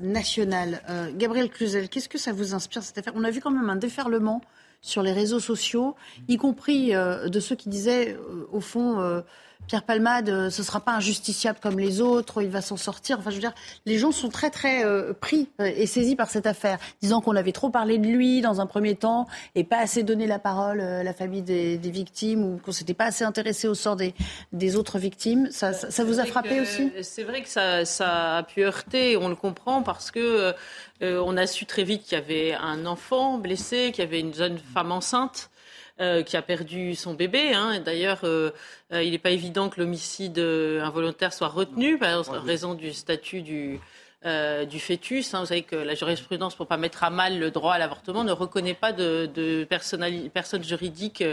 nationale. Gabriel Cluzel, qu'est-ce que ça vous inspire cette affaire? On a vu quand même un déferlement sur les réseaux sociaux, y compris euh, de ceux qui disaient, euh, au fond, euh, Pierre Palmade, euh, ce ne sera pas un justiciable comme les autres, il va s'en sortir. Enfin, je veux dire, les gens sont très, très euh, pris euh, et saisis par cette affaire, disant qu'on avait trop parlé de lui dans un premier temps et pas assez donné la parole à la famille des, victimes ou qu'on s'était pas assez intéressé au sort des, des autres victimes. Ça, ça, vous a frappé aussi? C'est vrai que ça, ça, a pu heurter, on le comprend, parce que on a su très vite qu'il y avait un enfant blessé, qu'il y avait une jeune femme enceinte. Euh, qui a perdu son bébé. Hein. D'ailleurs, euh, euh, il n'est pas évident que l'homicide involontaire soit retenu par raison du statut du, du fœtus. Hein. Vous savez que la jurisprudence, pour pas mettre à mal le droit à l'avortement, ne reconnaît pas de, de personne juridique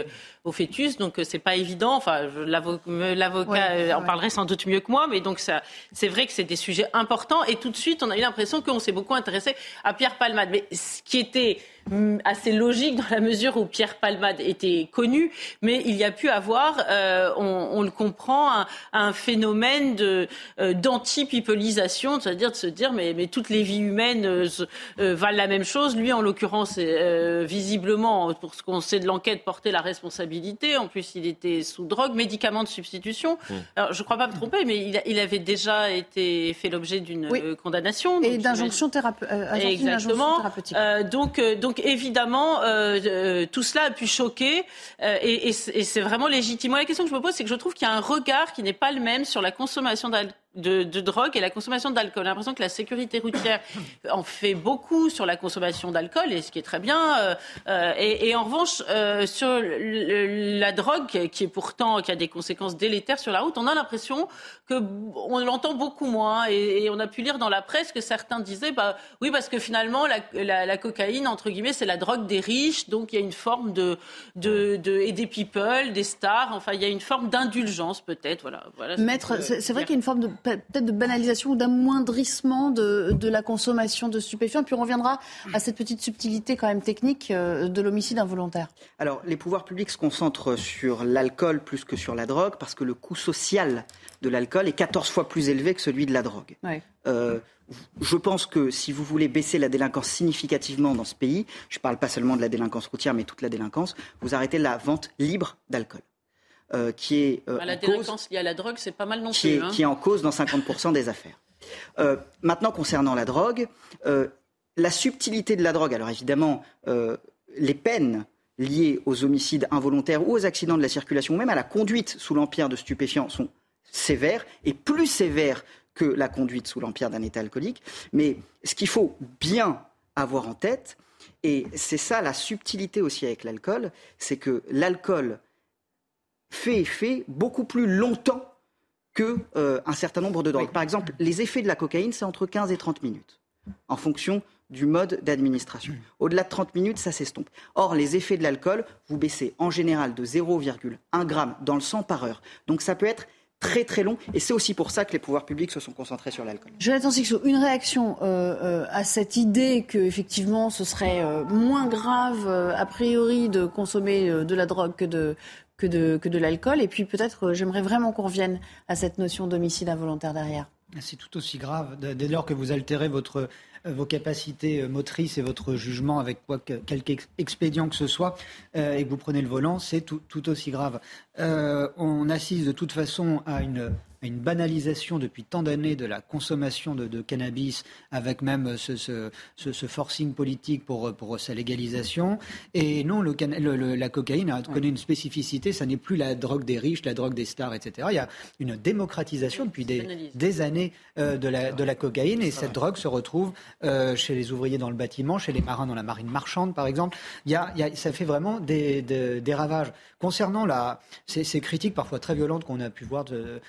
au fœtus, donc c'est pas évident. Enfin, l'avocat en parlerait sans doute mieux que moi, mais donc ça, c'est vrai que c'est des sujets importants. Et tout de suite, on a eu l'impression qu'on s'est beaucoup intéressé à Pierre Palmade. Mais ce qui était Mm, assez logique dans la mesure où Pierre Palmade était connu, mais il y a pu avoir, euh, on, on, le comprend, un, un phénomène de euh, d'anti-pipolisation, c'est-à-dire de se dire mais, mais toutes les vies humaines euh, euh, valent la même chose. Lui, en l'occurrence, visiblement, pour ce qu'on sait de l'enquête, portait la responsabilité. En plus, il était sous drogue, médicaments de substitution. Mmh. Alors, je ne crois pas me tromper, mais il, il avait déjà été fait l'objet d'une condamnation. Et d'injonction thérapeutique. Exactement. donc, donc donc évidemment, euh, euh, tout cela a pu choquer euh, et, c'est vraiment légitimement. La question que je me pose, c'est que je trouve qu'il y a un regard qui n'est pas le même sur la consommation de, drogue et la consommation d'alcool. J'ai l'impression que la sécurité routière en fait beaucoup sur la consommation d'alcool, et ce qui est très bien. Euh, euh, et, en revanche, euh, sur la drogue, qui est pourtant qui a des conséquences délétères sur la route, on a l'impression que on l'entend beaucoup moins. Et, on a pu lire dans la presse que certains disaient, bah oui, parce que finalement la, la, cocaïne entre guillemets, c'est la drogue des riches, donc il y a une forme de, de, de et des people, des stars. Enfin, il y a une forme d'indulgence peut-être. Voilà. voilà c'est vrai qu'il y a une forme de peut-être de banalisation ou d'amoindrissement de, de, la consommation de stupéfiants. Puis on reviendra à cette petite subtilité quand même technique euh, de l'homicide involontaire. Alors les pouvoirs publics se concentrent sur l'alcool plus que sur la drogue parce que le coût social de l'alcool est 14 fois plus élevé que celui de la drogue. Euh, je pense que si vous voulez baisser la délinquance significativement dans ce pays, je ne parle pas seulement de la délinquance routière, mais toute la délinquance, vous arrêtez la vente libre d'alcool. Euh, qui est euh, bah, la délinquance liée à la drogue, c'est pas mal non qui plus. Est, hein. Qui est en cause dans 50% des affaires. Euh, maintenant, concernant la drogue, la subtilité de la drogue, alors évidemment, les peines liées aux homicides involontaires ou aux accidents de la circulation, ou même à la conduite sous l'empire de stupéfiants, sont sévères et plus sévères que la conduite sous l'empire d'un état alcoolique. Mais ce qu'il faut bien avoir en tête, et c'est ça la subtilité aussi avec l'alcool, c'est que l'alcool fait effet beaucoup plus longtemps qu'un euh, certain nombre de drogues. Par exemple, les effets de la cocaïne, c'est entre 15 et 30 minutes, en fonction du mode d'administration. Au-delà de 30 minutes, ça s'estompe. Or, les effets de l'alcool, vous baissez en général de 0,1 g dans le sang par heure. Donc ça peut être très très long. Et c'est aussi pour ça que les pouvoirs publics se sont concentrés sur l'alcool. Jonathan Sixo, une réaction euh, euh, à cette idée que effectivement ce serait moins grave a priori de consommer de la drogue que de, que de, l'alcool. Et puis peut-être, euh, j'aimerais vraiment qu'on revienne à cette notion d'homicide involontaire derrière. C'est tout aussi grave dès lors que vous altérez votre, euh, vos capacités euh, motrices et votre jugement avec quoi, quelque expédient que ce soit et que vous prenez le volant, c'est tout, tout, aussi grave. on assiste de toute façon à une une banalisation depuis tant d'années de la consommation de, cannabis, avec même ce, ce, forcing politique pour, pour sa légalisation. Et non, le, la cocaïne a connu une spécificité, ça n'est plus la drogue des riches, la drogue des stars, etc. Il y a une démocratisation depuis des, des années euh, de, la, de la cocaïne, et cette drogue se retrouve euh, chez les ouvriers dans le bâtiment, chez les marins dans la marine marchande, par exemple. Il y a, il y a, ça fait vraiment des, des, ravages. Concernant ces, critiques parfois très violentes qu'on a pu voir euh,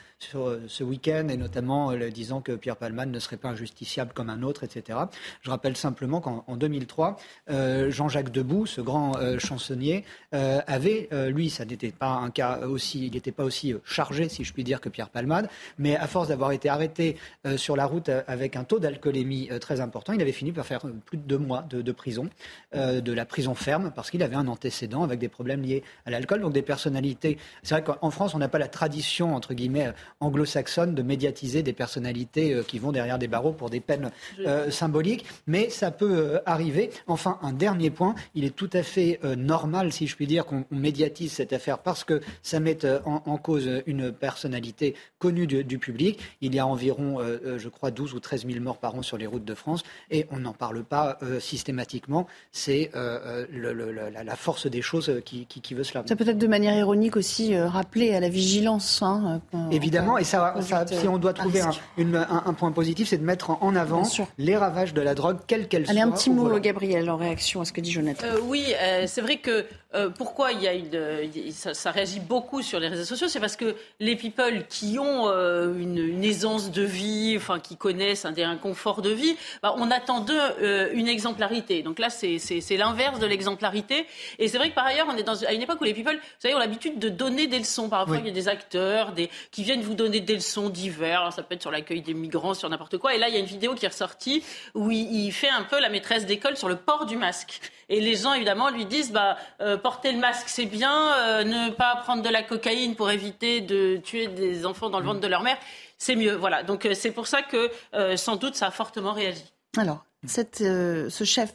ce week-end, et notamment euh, disant que Pierre Palman ne serait pas injusticiable comme un autre, etc. Je rappelle simplement qu'en 2003, euh, Jean-Jacques Debout, ce grand chansonnier, avait, lui, ça n'était pas un cas aussi, il n'était pas aussi chargé, si je puis dire, que Pierre Palman, mais à force d'avoir été arrêté sur la route avec un taux d'alcoolémie très important, il avait fini par faire plus de deux mois de prison, de la prison ferme, parce qu'il avait un antécédent avec des problèmes liés à l'alcool, donc des personnalités. C'est vrai qu'en France, on n'a pas la tradition, entre guillemets, anglo-saxonne de médiatiser des personnalités euh, qui vont derrière des barreaux pour des peines euh, symboliques, mais ça peut euh, arriver. Enfin, un dernier point, il est tout à fait normal, si je puis dire, qu'on médiatise cette affaire parce que ça met en, cause une personnalité connue du, public. Il y a environ, je crois, 12 ou 13 000 morts par an sur les routes de France et on n'en parle pas systématiquement. C'est la, force des choses qui, veut cela. Ça peut être de manière ironique aussi rappeler à la vigilance. Hein, Évidemment, et ça, si on doit trouver un, point positif, c'est de mettre en avant les ravages de la drogue, quelle qu'elle soit. Allez, un petit mot, Gabriel, en réaction à ce que dit Jonathan. Euh, oui, euh, c'est vrai que euh, pourquoi il y a une, ça, réagit beaucoup sur les réseaux sociaux, c'est parce que les people qui ont une, aisance de vie, enfin qui connaissent un, des inconforts de vie, bah, on attend d'eux une exemplarité. Donc là, c'est l'inverse de l'exemplarité. Et c'est vrai que par ailleurs, on est dans, à une époque où les people, vous savez, ont l'habitude de donner des leçons. Par rapport, il y a des acteurs des, qui viennent vous donner des leçons divers. ça peut être sur l'accueil des migrants, sur n'importe quoi. Et là, il y a une vidéo qui est ressortie où il, fait un peu la maîtresse d'école sur le port du masque. Et les gens, évidemment, lui disent bah, euh, porter le masque, c'est bien. Euh, ne pas prendre de la cocaïne pour éviter de tuer des enfants dans le ventre de leur mère, c'est mieux. Voilà. Donc, euh, c'est pour ça que, sans doute, ça a fortement réagi. Alors, cette, ce chef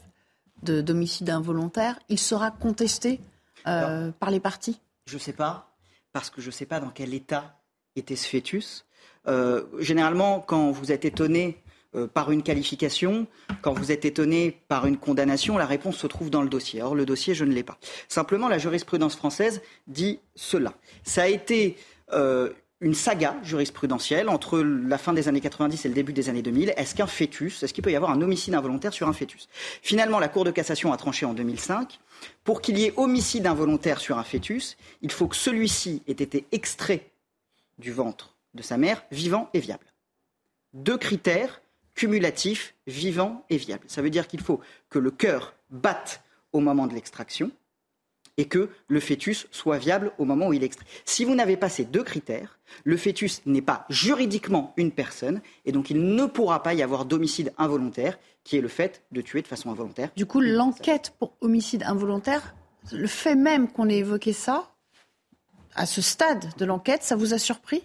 d'homicide involontaire, il sera contesté par les partis? Je ne sais pas, parce que je ne sais pas dans quel état était ce fœtus. Euh, généralement, quand vous êtes étonné euh, par une qualification, quand vous êtes étonné par une condamnation, la réponse se trouve dans le dossier. Or, le dossier, je ne l'ai pas. Simplement, la jurisprudence française dit cela. Ça a été euh, une saga jurisprudentielle entre la fin des années 90 et le début des années 2000. Est-ce qu'un fœtus, est-ce qu'il peut y avoir un homicide involontaire sur un fœtus? Finalement, la Cour de cassation a tranché en 2005. Pour qu'il y ait homicide involontaire sur un fœtus, il faut que celui-ci ait été extrait du ventre de sa mère, vivant et viable. Deux critères cumulatifs, vivant et viable. Ça veut dire qu'il faut que le cœur batte au moment de l'extraction et que le fœtus soit viable au moment où il est extrait. Si vous n'avez pas ces deux critères, le fœtus n'est pas juridiquement une personne et donc il ne pourra pas y avoir d'homicide involontaire qui est le fait de tuer de façon involontaire. Du coup, l'enquête pour homicide involontaire, le fait même qu'on ait évoqué ça, à ce stade de l'enquête, ça vous a surpris?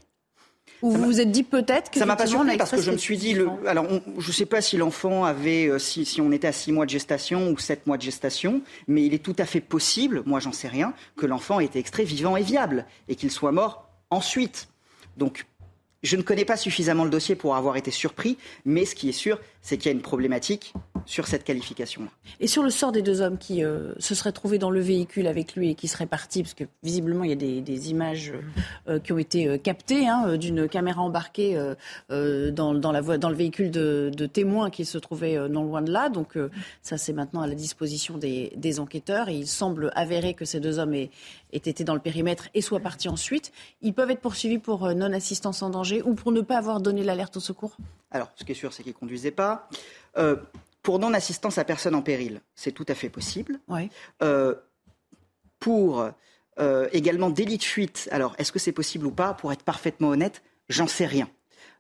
Ou vous vous êtes dit peut-être que ça m'a pas surpris parce que je me suis dit, le, alors je ne sais pas si l'enfant avait, euh, si, si, on était à six mois de gestation ou sept mois de gestation, mais il est tout à fait possible, moi j'en sais rien, que l'enfant ait été extrait vivant et viable et qu'il soit mort ensuite. Donc je ne connais pas suffisamment le dossier pour avoir été surpris, mais ce qui est sûr, c'est qu'il y a une problématique sur cette qualification-là. Et sur le sort des deux hommes qui euh, se seraient trouvés dans le véhicule avec lui et qui seraient partis, parce que visiblement il y a des, images euh, qui ont été euh, captées hein, d'une caméra embarquée dans, la dans, le véhicule de, témoins qui se trouvaient non loin de là. Donc ça c'est maintenant à la disposition des, des, enquêteurs et il semble avéré que ces deux hommes aient, aient été dans le périmètre et soient partis ensuite. Ils peuvent être poursuivis pour non-assistance en danger ou pour ne pas avoir donné l'alerte au secours? Alors, ce qui est sûr, c'est qu'ils ne conduisaient pas. Euh, pour non-assistance à personne en péril, c'est tout à fait possible. Euh, pour euh, également délit de fuite, alors est-ce que c'est possible ou pas? Pour être parfaitement honnête, j'en sais rien.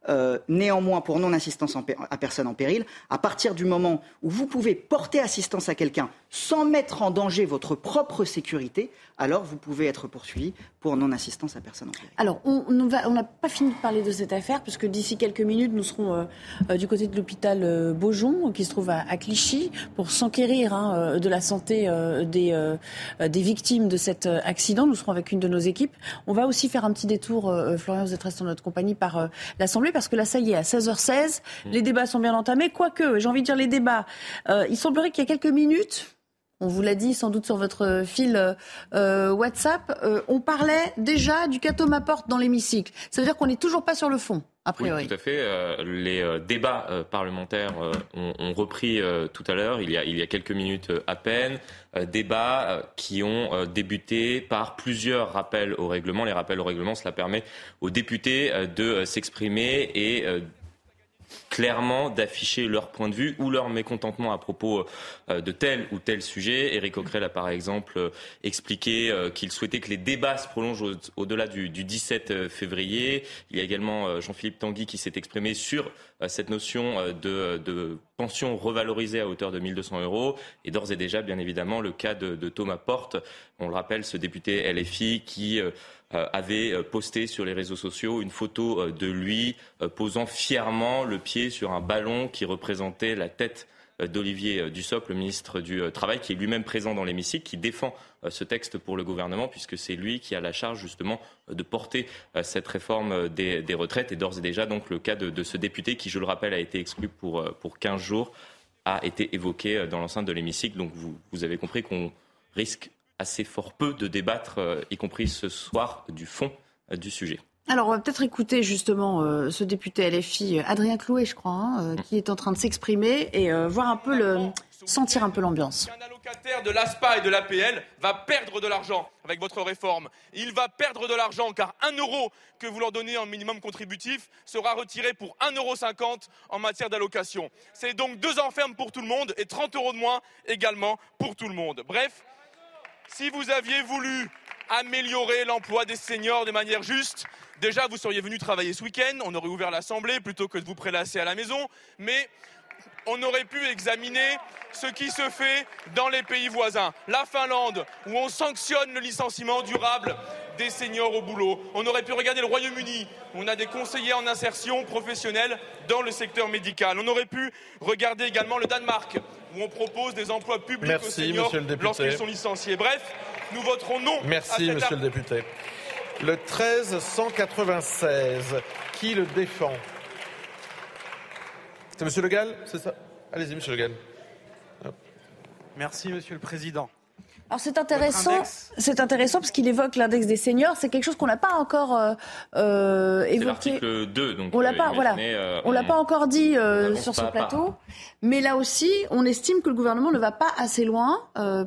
Euh, néanmoins, pour non-assistance à personne en péril, à partir du moment où vous pouvez porter assistance à quelqu'un sans mettre en danger votre propre sécurité, alors vous pouvez être poursuivi pour non-assistance à personne en péril. Alors, on n'a pas fini de parler de cette affaire, puisque d'ici quelques minutes, nous serons euh, euh, du côté de l'hôpital Beaujon, qui se trouve à, Clichy, pour s'enquérir hein, de la santé des, des victimes de cet accident. Nous serons avec une de nos équipes. On va aussi faire un petit détour, Florian, vous êtes resté en notre compagnie, par l'Assemblée parce que là, ça y est, à 16h16, mmh. les débats sont bien entamés. Quoique, j'ai envie de dire les débats, euh, il semblerait qu'il y a quelques minutes, on vous l'a dit sans doute sur votre fil euh, WhatsApp, euh, on parlait déjà du ma porte dans l'hémicycle. Ça veut dire qu'on n'est toujours pas sur le fond. A priori. Oui, tout à fait. les débats parlementaires ont, repris tout à l'heure, il, il, y a quelques minutes à peine. débats qui ont débuté par plusieurs rappels au règlement. Les rappels au règlement, cela permet aux députés de s'exprimer et clairement d'afficher leur point de vue ou leur mécontentement à propos euh, de tel ou tel sujet. Éric Coquerel a par exemple euh, expliqué euh, qu'il souhaitait que les débats se prolongent au-delà du, 17 février. Il y a également Jean-Philippe Tanguy qui s'est exprimé sur cette notion de, pension revalorisée à hauteur de 1200 euros. Et d'ores et déjà, bien évidemment, le cas de, de Thomas Porte, on le rappelle, ce député LFI qui avait euh, posté sur les réseaux sociaux une photo euh, de lui posant fièrement le pied sur un ballon qui représentait la tête d'Olivier Dussopt, le ministre du Travail, qui est lui-même présent dans l'hémicycle, qui défend ce texte pour le gouvernement, puisque c'est lui qui a la charge justement de porter cette réforme des, retraites. Et d'ores et déjà, donc, le cas de, ce député, qui, je le rappelle, a été exclu pour, pour 15 jours, a été évoqué dans l'enceinte de l'hémicycle. Donc, vous avez compris qu'on risque assez fort peu de débattre, euh, y compris ce soir, du fond euh, du sujet. Alors, on va peut-être écouter justement euh, ce député LFI, Adrien Clouet, je crois, hein, qui est en train de s'exprimer et voir un peu le, sentir un peu l'ambiance. Un allocataire de l'ASPA et de l'APL va perdre de l'argent avec votre réforme. Il va perdre de l'argent car un euro que vous leur donnez en minimum contributif sera retiré pour 1,50 euro en matière d'allocation. C'est donc deux enfermes pour tout le monde et 30 euros de moins également pour tout le monde. Bref, si vous aviez voulu améliorer l'emploi des seniors de manière juste, déjà vous seriez venu travailler ce week-end, on aurait ouvert l'Assemblée plutôt que de vous prélasser à la maison, mais on aurait pu examiner ce qui se fait dans les pays voisins. La Finlande, où on sanctionne le licenciement durable des seniors au boulot. On aurait pu regarder le Royaume-Uni, où on a des conseillers en insertion professionnelle dans le secteur médical. On aurait pu regarder également le Danemark, où on propose des emplois publics aux seniors lorsqu'ils sont licenciés. Bref, nous voterons non. Merci, monsieur le député. Le 1396, qui le défend? C'est monsieur Le Gall, c'est ça? Allez-y, monsieur Le Gall. Merci, monsieur le président. Alors c'est intéressant, c'est intéressant parce qu'il évoque l'index des seniors. C'est quelque chose qu'on n'a pas encore euh, euh évoqué. L'article 2, donc on l'a pas, voilà, on l'a pas encore dit sur ce plateau. Mais là aussi, on estime que le gouvernement ne va pas assez loin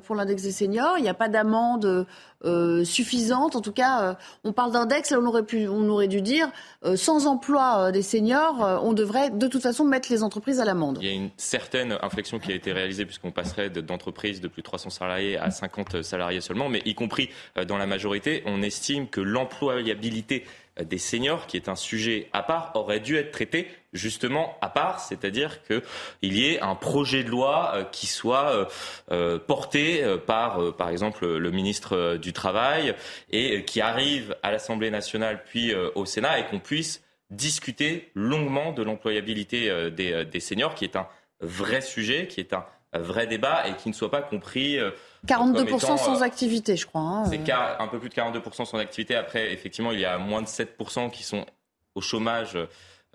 pour l'index des seniors. Il n'y a pas d'amende euh, suffisante. En tout cas, euh, on parle d'index, là on aurait, pu, on aurait dû dire, euh, sans emploi des seniors, on devrait de toute façon mettre les entreprises à l'amende. Il y a une certaine inflexion qui a été réalisée puisqu'on passerait d'entreprises de plus de 300 salariés à 50 salariés seulement, mais y compris dans la majorité, on estime que l'employabilité des seniors, qui est un sujet à part, aurait dû être traité justement à part, c'est-à-dire qu'il y ait un projet de loi euh, qui soit euh, euh, porté par, par exemple, le ministre du Travail et qui arrive à l'Assemblée nationale puis au Sénat et qu'on puisse discuter longuement de l'employabilité des seniors, qui est un vrai sujet, qui est un vrai débat et qui ne soit pas compris 42% sans euh, activité, je crois. Hein, c'est euh. un peu plus de 42% sans activité. Après, effectivement, il y a moins de 7% qui sont au chômage.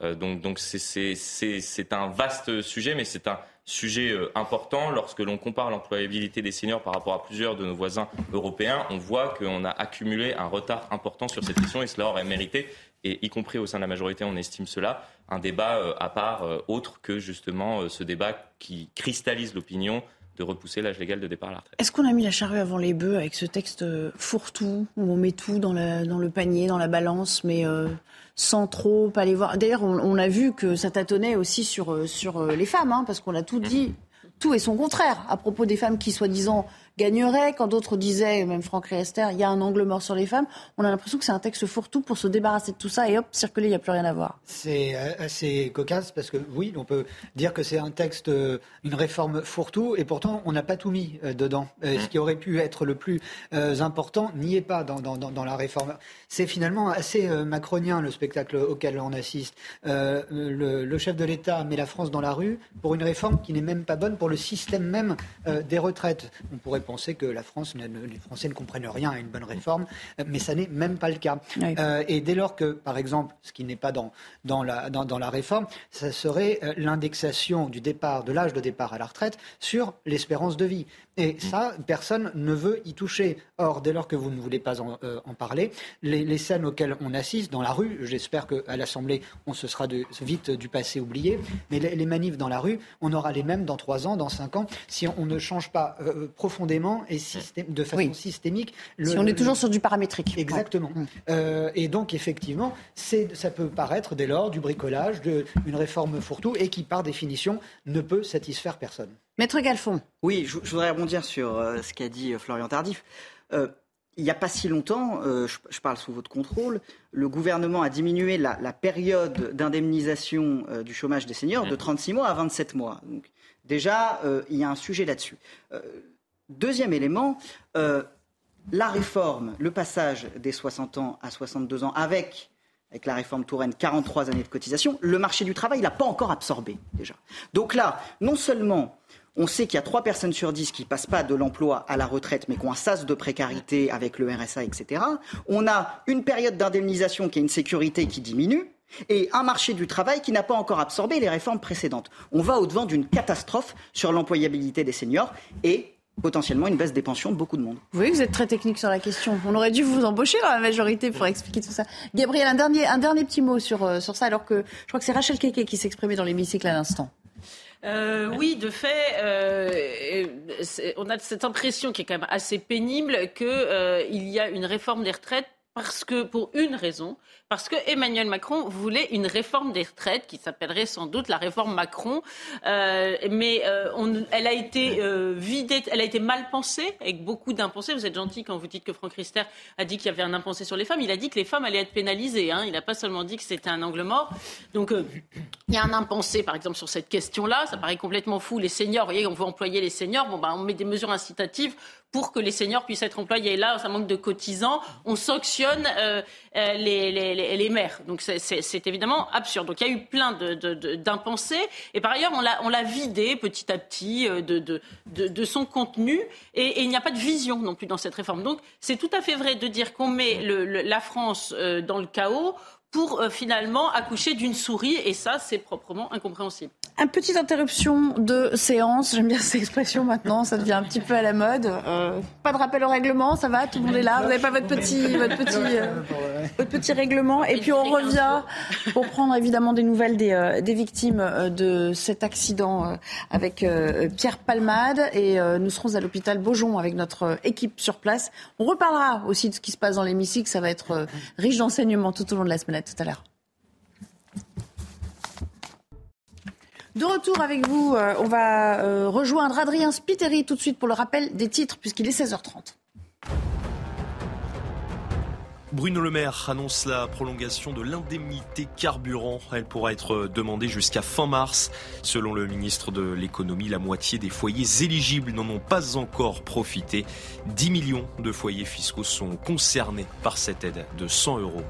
Euh, donc, donc c'est un vaste sujet, mais c'est un sujet important. Lorsque l'on compare l'employabilité des seniors par rapport à plusieurs de nos voisins européens, on voit qu'on a accumulé un retard important sur cette question et cela aurait mérité, et y compris au sein de la majorité, on estime cela, un débat à part autre que justement ce débat qui cristallise l'opinion de repousser l'âge légal de départ à la. Est-ce qu'on a mis la charrue avant les bœufs avec ce texte euh, fourre-tout, où on met tout dans, dans le panier, dans la balance, mais euh, sans trop aller voir? D'ailleurs, on, a vu que ça tâtonnait aussi sur, euh, sur les femmes, hein, parce qu'on a tout dit, tout et son contraire, à propos des femmes qui, soi-disant, gagnerait. Quand d'autres disaient, même Franck Riester, il y a un angle mort sur les femmes, on a l'impression que c'est un texte fourre-tout pour se débarrasser de tout ça et hop, circuler, il n'y a plus rien à voir. C'est euh, assez cocasse parce que oui, on peut dire que c'est un texte, euh, une réforme fourre-tout et pourtant on n'a pas tout mis euh, dedans. Ce qui aurait pu être le plus important n'y est pas dans, la réforme. C'est finalement assez macronien le spectacle auquel on assiste. Le, le, chef de l'État met la France dans la rue pour une réforme qui n'est même pas bonne pour le système même des retraites. On pourrait penser que la France, les Français ne comprennent rien à une bonne réforme, mais ça n'est même pas le cas. Euh, et dès lors que, par exemple, ce qui n'est pas dans, dans, la, dans, la réforme, ça serait euh, l'indexation du départ, de l'âge de départ à la retraite sur l'espérance de vie. Et mm. ça, personne ne veut y toucher. Or, dès lors que vous ne voulez pas en, euh, parler, les, scènes auxquelles on assiste dans la rue, j'espère qu'à l'Assemblée, on se sera de, vite du passé oublié, mais les, manifs dans la rue, on aura les mêmes dans trois ans, dans cinq ans, si on, ne change pas profondément et de façon systémique. si on est toujours sur du paramétrique. Exactement. Euh, et donc, effectivement, ça peut paraître dès lors du bricolage, de, une réforme fourre-tout et qui, par définition, ne peut satisfaire personne. Maître Galfond. Oui, je, voudrais rebondir sur euh, ce qu'a dit euh, Florian Tardif. il n'y a pas si longtemps, je, parle sous votre contrôle, le gouvernement a diminué la, période d'indemnisation du chômage des seniors de 36 mois à 27 mois. Donc, déjà, il y a un sujet là-dessus. Deuxième élément, euh, la réforme, le passage des 60 ans à 62 ans avec avec la réforme Touraine, 43 années de cotisation, le marché du travail n'a pas encore absorbé déjà. Donc là, non seulement on sait qu'il y a 3 personnes sur 10 qui passent pas de l'emploi à la retraite, mais qui ont un sas de précarité avec le RSA, etc. On a une période d'indemnisation qui a une sécurité qui diminue et un marché du travail qui n'a pas encore absorbé les réformes précédentes. On va au-devant d'une catastrophe sur l'employabilité des seniors et potentiellement une baisse des pensions de beaucoup de monde. Vous voyez vous êtes très technique sur la question. On aurait dû vous embaucher dans la majorité pour expliquer tout ça. Gabriel, un dernier, un dernier petit mot sur, euh, sur ça, alors que je crois que c'est Rachel Keke qui s'exprimait dans l'hémicycle à l'instant. Euh, oui, de fait, euh, on a cette impression qui est quand même assez pénible qu'il il y a une réforme des retraites parce que pour une raison, parce que Emmanuel Macron voulait une réforme des retraites qui s'appellerait sans doute la réforme Macron, euh, mais euh, on, elle a été euh, vidée, elle a été mal pensée avec beaucoup d'impensés. Vous êtes gentil quand vous dites que Franck Rister a dit qu'il y avait un impensé sur les femmes. Il a dit que les femmes allaient être pénalisées. Hein. Il n'a pas seulement dit que c'était un angle mort. Donc il y a un impensé, par exemple, sur cette question-là. Ça paraît complètement fou. Les seniors, vous voyez, on veut employer les seniors. Bon, ben, on met des mesures incitatives pour que les seniors puissent être employés. Là, ça manque de cotisants. On sanctionne les, les et les maires. Donc c'est évidemment absurde. Donc il y a eu plein d'impensés. Et par ailleurs, on l'a vidé petit à petit euh, de, son contenu. Et, il n'y a pas de vision non plus dans cette réforme. Donc c'est tout à fait vrai de dire qu'on met la France euh, dans le chaos pour euh, finalement accoucher d'une souris. Et ça, c'est proprement incompréhensible. Un petite interruption de séance. J'aime bien cette expression maintenant. Ça devient un petit peu à la mode. Euh, pas de rappel au règlement. Ça va Tout le monde est là. Vous n'avez pas votre petit, votre petit, euh, votre petit règlement. Et puis on revient pour prendre évidemment des nouvelles des, euh, victimes de cet accident avec Pierre Palmade. Et nous serons à l'hôpital Beaujon avec notre équipe sur place. On reparlera aussi de ce qui se passe dans l'hémicycle. Ça va être riche d'enseignements tout au long de la semaine. Tout à l'heure. De retour avec vous, euh, on va euh, rejoindre Adrien Spiteri tout de suite pour le rappel des titres, puisqu'il est 16h30. Bruno Le Maire annonce la prolongation de l'indemnité carburant. Elle pourra être demandée jusqu'à fin mars. Selon le ministre de l'économie, la moitié des foyers éligibles n'en ont pas encore profité. 10 millions de foyers fiscaux sont concernés par cette aide de 100 euros.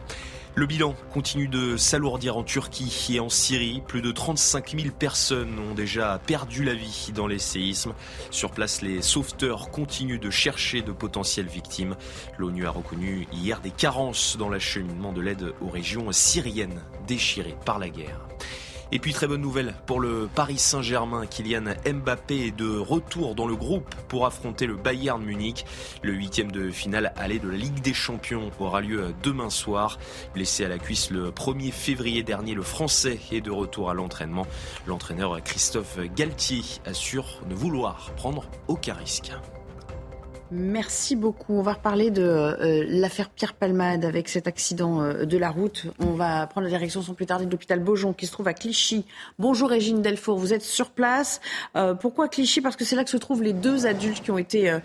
Le bilan continue de s'alourdir en Turquie et en Syrie. Plus de 35 000 personnes ont déjà perdu la vie dans les séismes. Sur place, les sauveteurs continuent de chercher de potentielles victimes. L'ONU a reconnu hier des carences dans l'acheminement de l'aide aux régions syriennes déchirées par la guerre. Et puis très bonne nouvelle pour le Paris Saint-Germain, Kylian Mbappé est de retour dans le groupe pour affronter le Bayern Munich. Le huitième de finale aller de la Ligue des Champions aura lieu demain soir. Blessé à la cuisse le 1er février dernier, le Français est de retour à l'entraînement. L'entraîneur Christophe Galtier assure ne vouloir prendre aucun risque. Merci beaucoup. On va reparler de euh, l'affaire Pierre Palmade avec cet accident euh, de la route. On va prendre la direction sans plus tarder de l'hôpital Beaujon qui se trouve à Clichy. Bonjour Régine Delfour, vous êtes sur place. Euh, pourquoi Clichy? Parce que c'est là que se trouvent les deux adultes qui ont été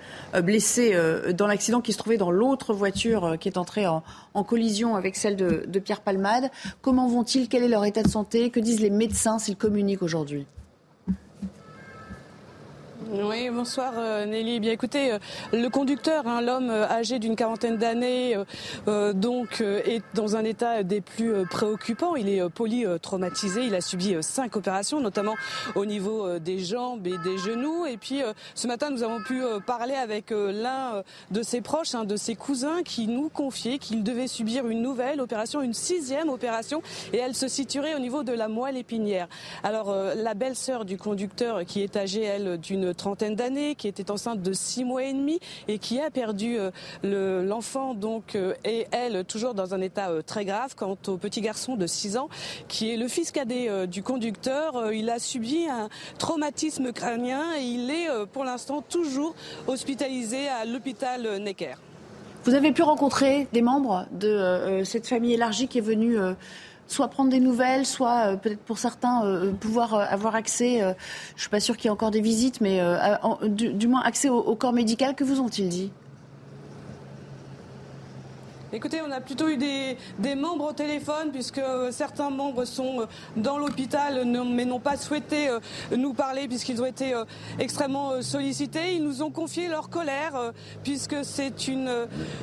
blessés dans l'accident qui se trouvait dans l'autre voiture qui est entrée en, collision avec celle de, de Pierre Palmade. Comment vont-ils? Quel est leur état de santé? Que disent les médecins s'ils communiquent aujourd'hui? Oui, bonsoir euh, Nelly. Eh bien écoutez, euh, le conducteur, hein, l'homme euh, âgé d'une quarantaine d'années, donc est dans un état des plus préoccupants. Il est polytraumatisé. Il a subi cinq opérations, notamment au niveau des jambes et des genoux. Et puis ce matin, nous avons pu parler avec l'un de ses proches, un de ses cousins, qui nous confiait qu'il devait subir une nouvelle opération, une sixième opération, et elle se situerait au niveau de la moelle épinière. Alors la belle-sœur du conducteur, qui est âgée elle d'une trentaine d'années, qui était enceinte de six mois et demi et qui a perdu euh, l'enfant donc euh, et elle toujours dans un état euh, très grave. Quant au petit garçon de 6 ans qui est le fils cadet du conducteur, il a subi un traumatisme crânien et il est pour l'instant toujours hospitalisé à l'hôpital Necker. Vous avez pu rencontrer des membres de cette famille élargie qui est venue soit prendre des nouvelles, soit euh, peut-être pour certains euh, pouvoir euh, avoir accès. je suis pas sûre qu'il y ait encore des visites, mais du, moins accès au corps médical. Que vous ont-ils dit? Écoutez, on a plutôt eu des, membres au téléphone puisque certains membres sont euh, dans l'hôpital mais n'ont pas souhaité euh, nous parler puisqu'ils ont été euh, extrêmement sollicités. Ils nous ont confié leur colère puisque c'est une,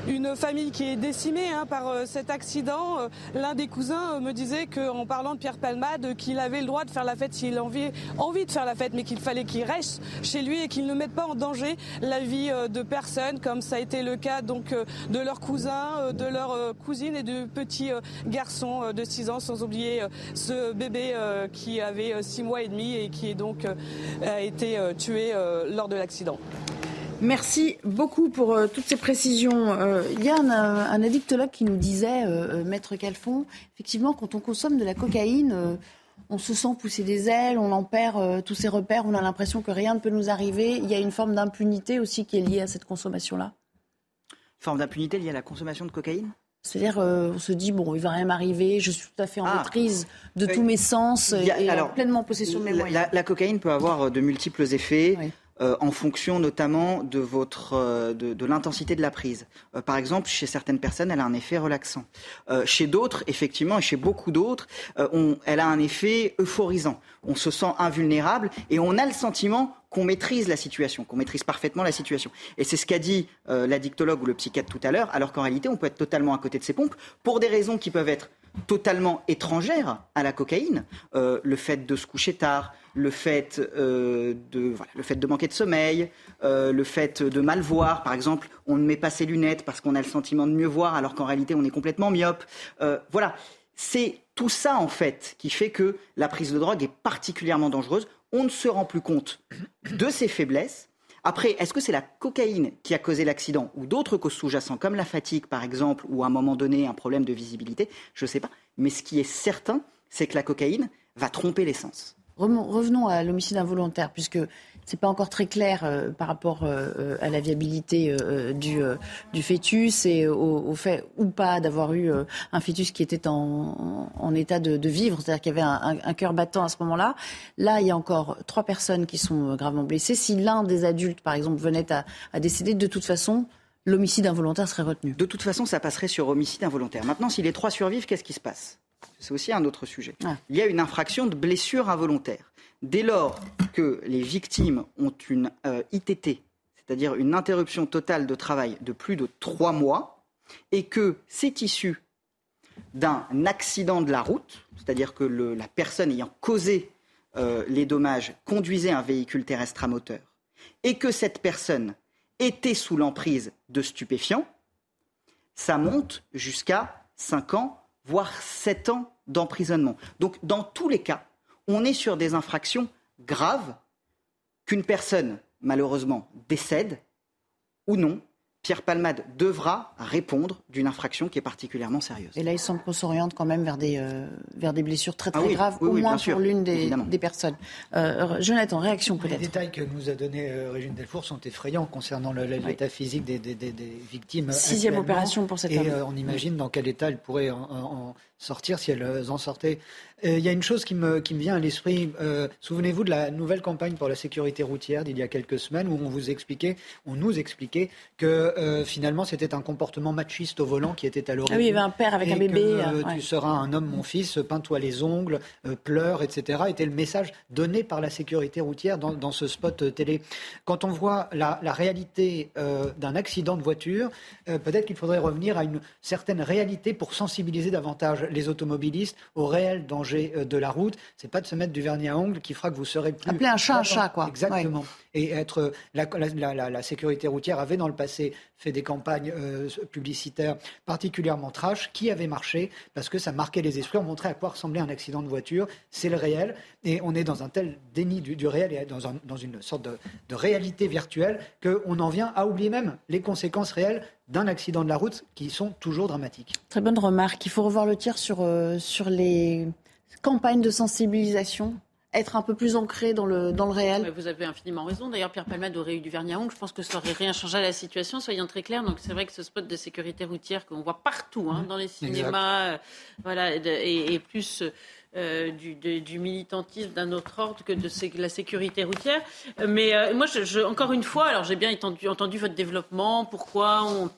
une famille qui est décimée hein, par cet accident. L'un des cousins me disait qu'en parlant de Pierre Palmade, qu'il avait le droit de faire la fête s'il avait envie de faire la fête, mais qu'il fallait qu'il reste chez lui et qu'il ne mette pas en danger la vie de personne, comme ça a été le cas donc de leur cousin de leur euh, cousine et de petits euh, garçons euh, de 6 ans, sans oublier ce bébé qui avait 6 mois et demi et qui est donc a été tué lors de l'accident. Merci beaucoup pour toutes ces précisions. il y a un, un, addictologue qui nous disait, Maître Calfon, effectivement, quand on consomme de la cocaïne, on se sent pousser des ailes, on en perd tous ses repères, on a l'impression que rien ne peut nous arriver. Il y a une forme d'impunité aussi qui est liée à cette consommation-là forme d'impunité liée à la consommation de cocaïne? C'est-à-dire, euh, on se dit, bon, il va rien m'arriver, je suis tout à fait en ah. maîtrise de tous mes sens et, alors, pleinement en possession de mes moyens. La, cocaïne peut avoir de multiples effets. Euh, en fonction notamment de, votre, euh, de, l'intensité de la prise. par exemple, chez certaines personnes, elle a un effet relaxant. chez d'autres, effectivement, et chez beaucoup d'autres, elle a un effet euphorisant. On se sent invulnérable et on a le sentiment qu'on maîtrise la situation, qu'on maîtrise parfaitement la situation. Et c'est ce qu'a dit euh, l'addictologue ou le psychiatre tout à l'heure, alors qu'en réalité, on peut être totalement à côté de ces pompes pour des raisons qui peuvent être totalement étrangères à la cocaïne, euh, le fait de se coucher tard, le fait, euh, de, le fait de manquer de sommeil, le fait de mal voir, par exemple, on ne met pas ses lunettes parce qu'on a le sentiment de mieux voir alors qu'en réalité on est complètement myope. voilà, c'est tout ça, en fait, qui fait que la prise de drogue est particulièrement dangereuse. On ne se rend plus compte de ses faiblesses. Après, est-ce que c'est la cocaïne qui a causé l'accident ou d'autres causes sous-jacentes, comme la fatigue par exemple, ou à un moment donné un problème de visibilité? Je ne sais pas. Mais ce qui est certain, c'est que la cocaïne va tromper l'essence. Revenons à l'homicide involontaire, puisque c'est pas encore très clair euh, par rapport euh, à la viabilité euh, du, du, fœtus et au, fait ou pas d'avoir eu un fœtus qui était en, en état de, de vivre, c'est-à-dire qu'il y avait un, un, cœur battant à ce moment-là. Là, il y a encore trois personnes qui sont gravement blessées. Si l'un des adultes, par exemple, venait à, à décéder, de toute façon, l'homicide involontaire serait retenu. De toute façon, ça passerait sur homicide involontaire. Maintenant, si les trois survivent, qu'est-ce qui se passe? C'est aussi un autre sujet. Il y a une infraction de blessure involontaire. Dès lors que les victimes ont une euh, ITT, c'est-à-dire une interruption totale de travail de plus de trois mois, et que c'est issu d'un accident de la route, c'est-à-dire que la personne ayant causé euh, les dommages conduisait un véhicule terrestre à moteur, et que cette personne était sous l'emprise de stupéfiants, ça monte jusqu'à cinq ans voire 7 ans d'emprisonnement. Donc dans tous les cas, on est sur des infractions graves qu'une personne, malheureusement, décède ou non Pierre Palmade devra répondre d'une infraction qui est particulièrement sérieuse. Et là, il semble qu'on s'oriente quand même vers des, euh, vers des blessures très ah très graves, au moins pour l'une des, des, personnes. Euh, Jonathan, réaction peut-être. Les détails que nous a donnés euh, Régine Delfour sont effrayants concernant l'état physique des, des, victimes. Sixième opération pour cette Et euh, on imagine dans quel état elle pourrait en sortir si elles en sortaient. Euh, il y a une chose qui me, qui me vient à l'esprit. Euh, souvenez-vous de la nouvelle campagne pour la sécurité routière d'il y a quelques semaines où on vous expliquait, on nous expliquait que euh, finalement c'était un comportement machiste au volant qui était à l'origine. Ah oui, il y avait un père avec un bébé. Tu seras un homme, mon fils, peins-toi les ongles, pleure, etc. était le message donné par la sécurité routière dans, dans ce spot télé. Quand on voit la, la réalité d'un accident de voiture, peut-être qu'il faudrait revenir à une certaine réalité pour sensibiliser davantage les automobilistes au réel danger euh, de la route. C'est pas de se mettre du vernis à ongles qui fera que vous serez plus. Appeler un chat un chat, quoi. Exactement. Et être la, la, sécurité routière avait dans le passé fait des campagnes euh, publicitaires particulièrement trash qui avaient marché parce que ça marquait les esprits. On montrait à quoi ressemblait un accident de voiture. C'est le réel. Et on est dans un tel déni du, réel dans, une sorte de, réalité virtuelle qu'on en vient à oublier même les conséquences réelles d'un accident de la route qui sont toujours dramatiques. Très bonne remarque. Il faut revoir le tir sur, euh, sur les campagnes de sensibilisation être un peu plus ancré dans le, dans le réel. vous avez infiniment raison. D'ailleurs, Pierre Palmade aurait eu du vernis à ongles. Je pense que ça n'aurait rien changé à la situation, soyons très clairs. Donc, c'est vrai que ce spot de sécurité routière qu'on voit partout, hein, mmh. dans les cinémas, euh, voilà, et, plus euh, du, du, militantisme d'un autre ordre que de la sécurité routière. Mais moi, je, encore une fois, alors j'ai bien entendu, entendu votre développement, pourquoi on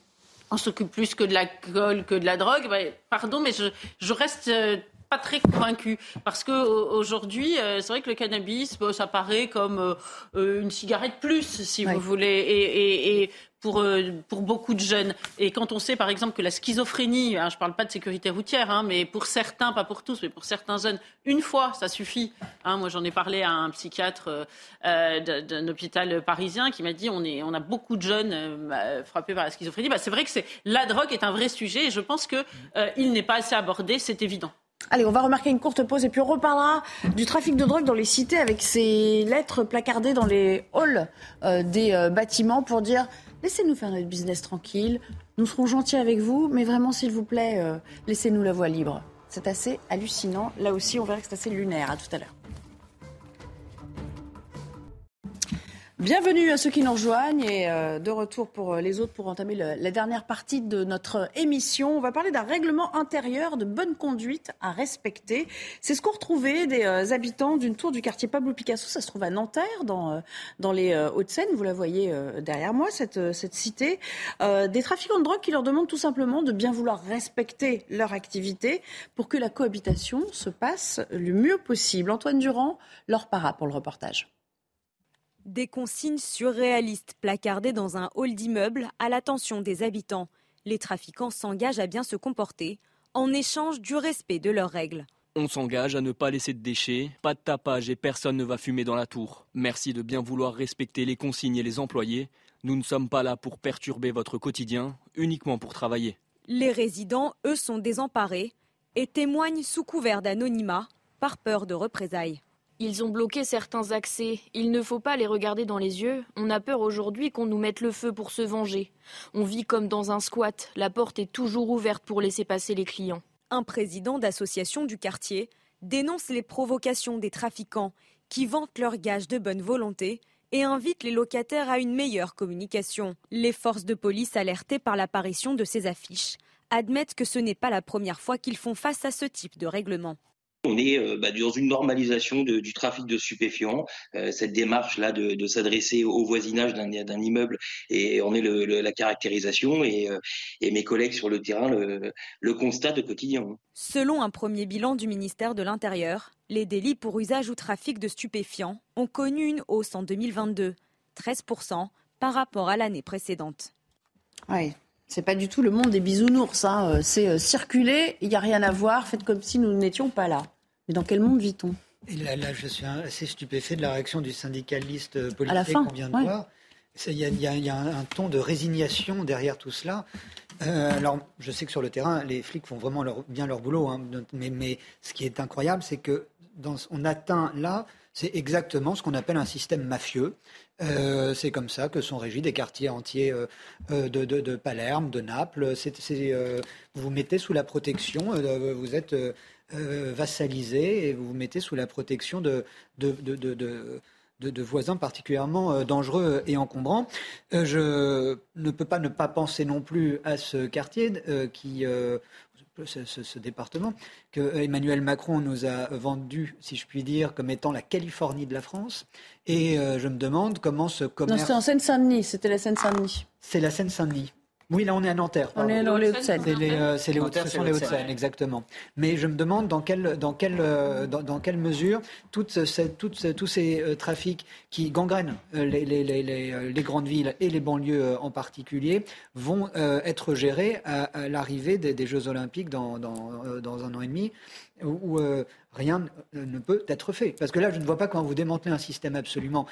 on s'occupe plus que de l'alcool, que de la drogue. Bah, pardon, mais je, je reste euh, pas très convaincu parce que aujourd'hui, euh, c'est vrai que le cannabis, ça paraît comme euh, une cigarette plus, si vous voulez, et, et, pour, euh, pour beaucoup de jeunes. Et quand on sait, par exemple, que la schizophrénie, hein, je ne parle pas de sécurité routière, hein, mais pour certains, pas pour tous, mais pour certains jeunes, une fois, ça suffit. Hein, moi, j'en ai parlé à un psychiatre euh, d'un hôpital parisien qui m'a dit on, est, on a beaucoup de jeunes euh, frappés par la schizophrénie. Bah, c'est vrai que la drogue est un vrai sujet et je pense qu'il il n'est pas assez abordé, c'est évident. Allez, on va remarquer une courte pause et puis on reparlera du trafic de drogue dans les cités avec ces lettres placardées dans les halls des bâtiments pour dire Laissez-nous faire notre business tranquille. Nous serons gentils avec vous, mais vraiment, s'il vous plaît, euh, laissez-nous la voie libre. C'est assez hallucinant. Là aussi, on verra que c'est assez lunaire. À tout à l'heure. Bienvenue à ceux qui nous rejoignent et euh, de retour pour euh, les autres pour entamer la dernière partie de notre émission. On va parler d'un règlement intérieur de bonne conduite à respecter. C'est ce qu'ont retrouvé des euh, habitants d'une tour du quartier Pablo Picasso. Ça se trouve à Nanterre, dans, dans les Hauts-de-Seine. Vous la voyez derrière moi, cette, cette cité. des trafiquants de drogue qui leur demandent tout simplement de bien vouloir respecter leur activité pour que la cohabitation se passe le mieux possible. Antoine Durand leur para pour le reportage. Des consignes surréalistes placardées dans un hall d'immeuble à l'attention des habitants. Les trafiquants s'engagent à bien se comporter en échange du respect de leurs règles. On s'engage à ne pas laisser de déchets, pas de tapage et personne ne va fumer dans la tour. Merci de bien vouloir respecter les consignes et les employés. Nous ne sommes pas là pour perturber votre quotidien, uniquement pour travailler. Les résidents, eux, sont désemparés et témoignent sous couvert d'anonymat par peur de représailles. Ils ont bloqué certains accès. Il ne faut pas les regarder dans les yeux. On a peur aujourd'hui qu'on nous mette le feu pour se venger. On vit comme dans un squat. La porte est toujours ouverte pour laisser passer les clients. Un président d'association du quartier dénonce les provocations des trafiquants qui vantent leurs gages de bonne volonté et invite les locataires à une meilleure communication. Les forces de police alertées par l'apparition de ces affiches admettent que ce n'est pas la première fois qu'ils font face à ce type de règlement. On est euh, bah, dans une normalisation du trafic de stupéfiants. Euh, cette démarche-là de, s'adresser au voisinage d'un immeuble, et on est la caractérisation, euh, et, mes collègues sur le terrain le, le constatent au quotidien. Selon un premier bilan du ministère de l'Intérieur, les délits pour usage ou trafic de stupéfiants ont connu une hausse en 2022, 13% par rapport à l'année précédente. Oui, c'est pas du tout le monde des bisounours. Hein. C'est circuler, il n'y a rien à voir, faites comme si nous n'étions pas là. Mais dans quel monde vit-on? Et là, je suis assez stupéfait de la réaction du syndicaliste politique qu'on vient de voir. Il y, a un, ton de résignation derrière tout cela. Euh, alors, je sais que sur le terrain, les flics font vraiment bien leur boulot, hein, mais, ce qui est incroyable, c'est que on atteint là, c'est exactement ce qu'on appelle un système mafieux. Euh, c'est comme ça que sont régis des quartiers entiers euh, de, Palerme, de Naples. vous vous mettez sous la protection, vous êtes euh, vassalisé et vous vous mettez sous la protection de, de, de, voisins particulièrement euh, dangereux et encombrants. Euh, je ne peux pas ne pas penser non plus à ce quartier qui, ce, ce, département, que Emmanuel Macron nous a vendu, si je puis dire, comme étant la Californie de la France. Et je me demande comment ce commerce... Non, c'était en Seine-Saint-Denis, c'était la Seine-Saint-Denis. C'est la Seine-Saint-Denis. Oui, là on est à Nanterre. On est dans les Hauts-de-Seine. C'est les, euh, les ce sont les Hauts-de-Seine, exactement. Mais je me demande dans quelle, dans quelle, euh, dans, quelle mesure toutes toutes, tous ces euh, trafics qui gangrènent les, les, les, les, grandes villes et les banlieues en particulier vont être gérés à, l'arrivée des, des, Jeux Olympiques dans, dans, dans, un an et demi, où, rien ne peut être fait. Parce que là, je ne vois pas quand vous démantelez un système absolument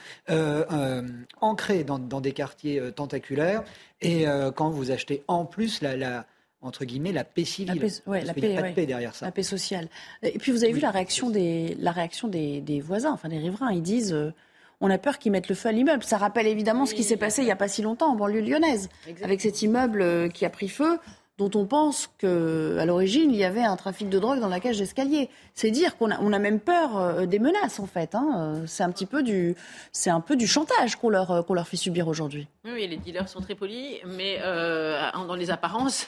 ancré dans, dans, des quartiers tentaculaires et euh, quand vous achetez en plus la, entre guillemets, la paix civile. La paix, la paix, pas de paix derrière ça. La paix sociale. Et puis vous avez vu la réaction, des, la réaction des, voisins, enfin des riverains. Ils disent euh, on a peur qu'ils mettent le feu à l'immeuble. Ça rappelle évidemment ce qui s'est passé il n'y a pas si longtemps en banlieue lyonnaise, avec cet immeuble euh, qui a pris feu dont on pense qu'à l'origine, il y avait un trafic de drogue dans la cage d'escalier. C'est dire qu'on a, on a même peur euh, des menaces, en fait. Hein. Euh, c'est un petit peu du, c'est un peu du chantage qu'on leur, euh, qu'on leur fait subir aujourd'hui. Oui, les dealers sont très polis, mais dans les apparences,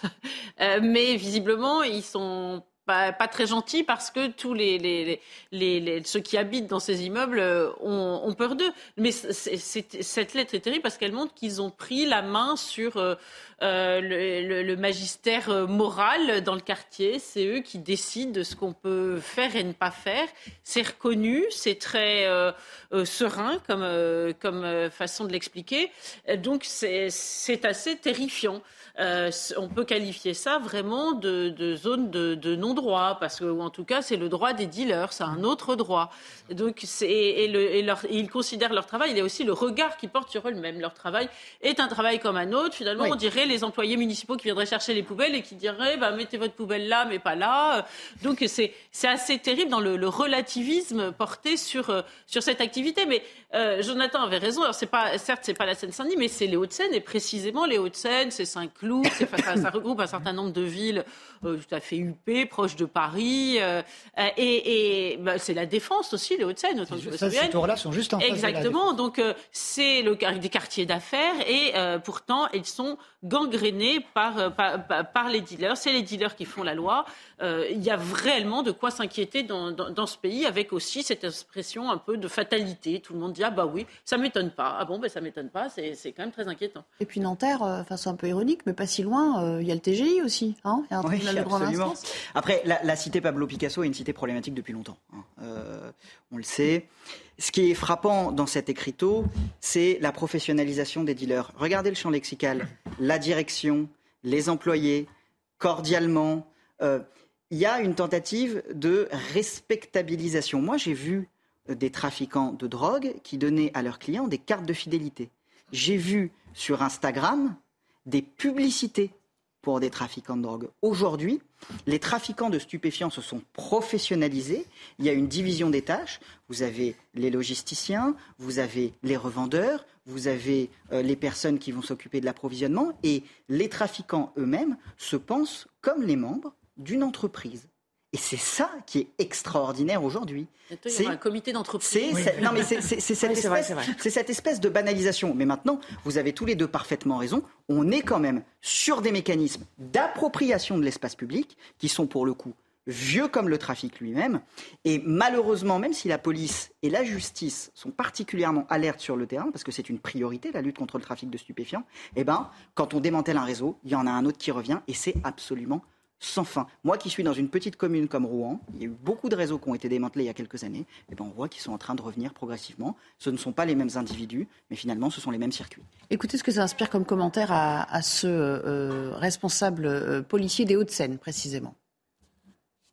mais visiblement, ils sont pas, très gentils parce que tous les, ceux qui habitent dans ces immeubles ont, ont peur d'eux. Mais cette lettre est terrible parce qu'elle montre qu'ils ont pris la main sur euh, le, magistère euh, moral dans le quartier. C'est eux qui décident de ce qu'on peut faire et ne pas faire. C'est reconnu, c'est très euh, serein comme façon de l'expliquer. Donc c'est assez terrifiant. Euh, on peut qualifier ça vraiment de, zone de, non-droit, parce que, ou en tout cas, c'est le droit des dealers, c'est un autre droit. Donc, et, et, ils considèrent leur travail, il y a aussi le regard qu'ils portent sur eux-mêmes. Leur travail est un travail comme un autre. Finalement, on dirait les employés municipaux qui viendraient chercher les poubelles et qui diraient, bah, mettez votre poubelle là, mais pas là. Donc, c'est assez terrible dans le, relativisme porté sur, euh, sur cette activité. Mais euh, Jonathan avait raison. Alors, pas, certes, c'est pas la Seine-Saint-Denis, mais c'est les Hauts-de-Seine, et précisément les Hauts-de-Seine, c'est Saint-Cloud ça, regroupe un certain nombre de villes euh, tout à fait huppées, proches de Paris. Euh, et, bah, c'est la défense aussi, les Hauts-de-seine, autant que je me Ces tours-là sont juste en face Exactement. donc euh, c'est le, des quartiers d'affaires et pourtant ils sont gangrénés par, par, les dealers. C'est les dealers qui font la loi. Il y a réellement de quoi s'inquiéter dans, dans, ce pays avec aussi cette expression un peu de fatalité. Tout le monde dit ah bah oui, ça m'étonne pas. Ah bon, ben ça m'étonne pas. C'est quand même très inquiétant. Et puis Nanterre, enfin c'est un peu ironique, mais pas si loin, euh, il y a le TGI aussi. Hein il y a un tribunal de grande instance. Après, la, cité Pablo Picasso est une cité problématique depuis longtemps. Hein. Euh, on le sait. Ce qui est frappant dans cet écriteau, c'est la professionnalisation des dealers. Regardez le champ lexical. La direction, les employés, cordialement. Euh, il y a une tentative de respectabilisation. Moi, j'ai vu des trafiquants de drogue qui donnaient à leurs clients des cartes de fidélité. J'ai vu sur Instagram des publicités pour des trafiquants de drogue. Aujourd'hui, les trafiquants de stupéfiants se sont professionnalisés. Il y a une division des tâches. Vous avez les logisticiens, vous avez les revendeurs, vous avez euh, les personnes qui vont s'occuper de l'approvisionnement et les trafiquants eux-mêmes se pensent comme les membres d'une entreprise. Et c'est ça qui est extraordinaire aujourd'hui. C'est un comité d'entreprise. Non, mais c'est cette, espèce de banalisation. Mais maintenant, vous avez tous les deux parfaitement raison. On est quand même sur des mécanismes d'appropriation de l'espace public qui sont pour le coup vieux comme le trafic lui-même. Et malheureusement, même si la police et la justice sont particulièrement alertes sur le terrain, parce que c'est une priorité, la lutte contre le trafic de stupéfiants, eh ben, quand on démantèle un réseau, il y en a un autre qui revient et c'est absolument sans fin. Moi qui suis dans une petite commune comme Rouen, il y a eu beaucoup de réseaux qui ont été démantelés il y a quelques années, et ben on voit qu'ils sont en train de revenir progressivement. Ce ne sont pas les mêmes individus, mais finalement ce sont les mêmes circuits. Écoutez ce que ça inspire comme commentaire à, ce euh, responsable euh, policier des Hauts-de-Seine précisément.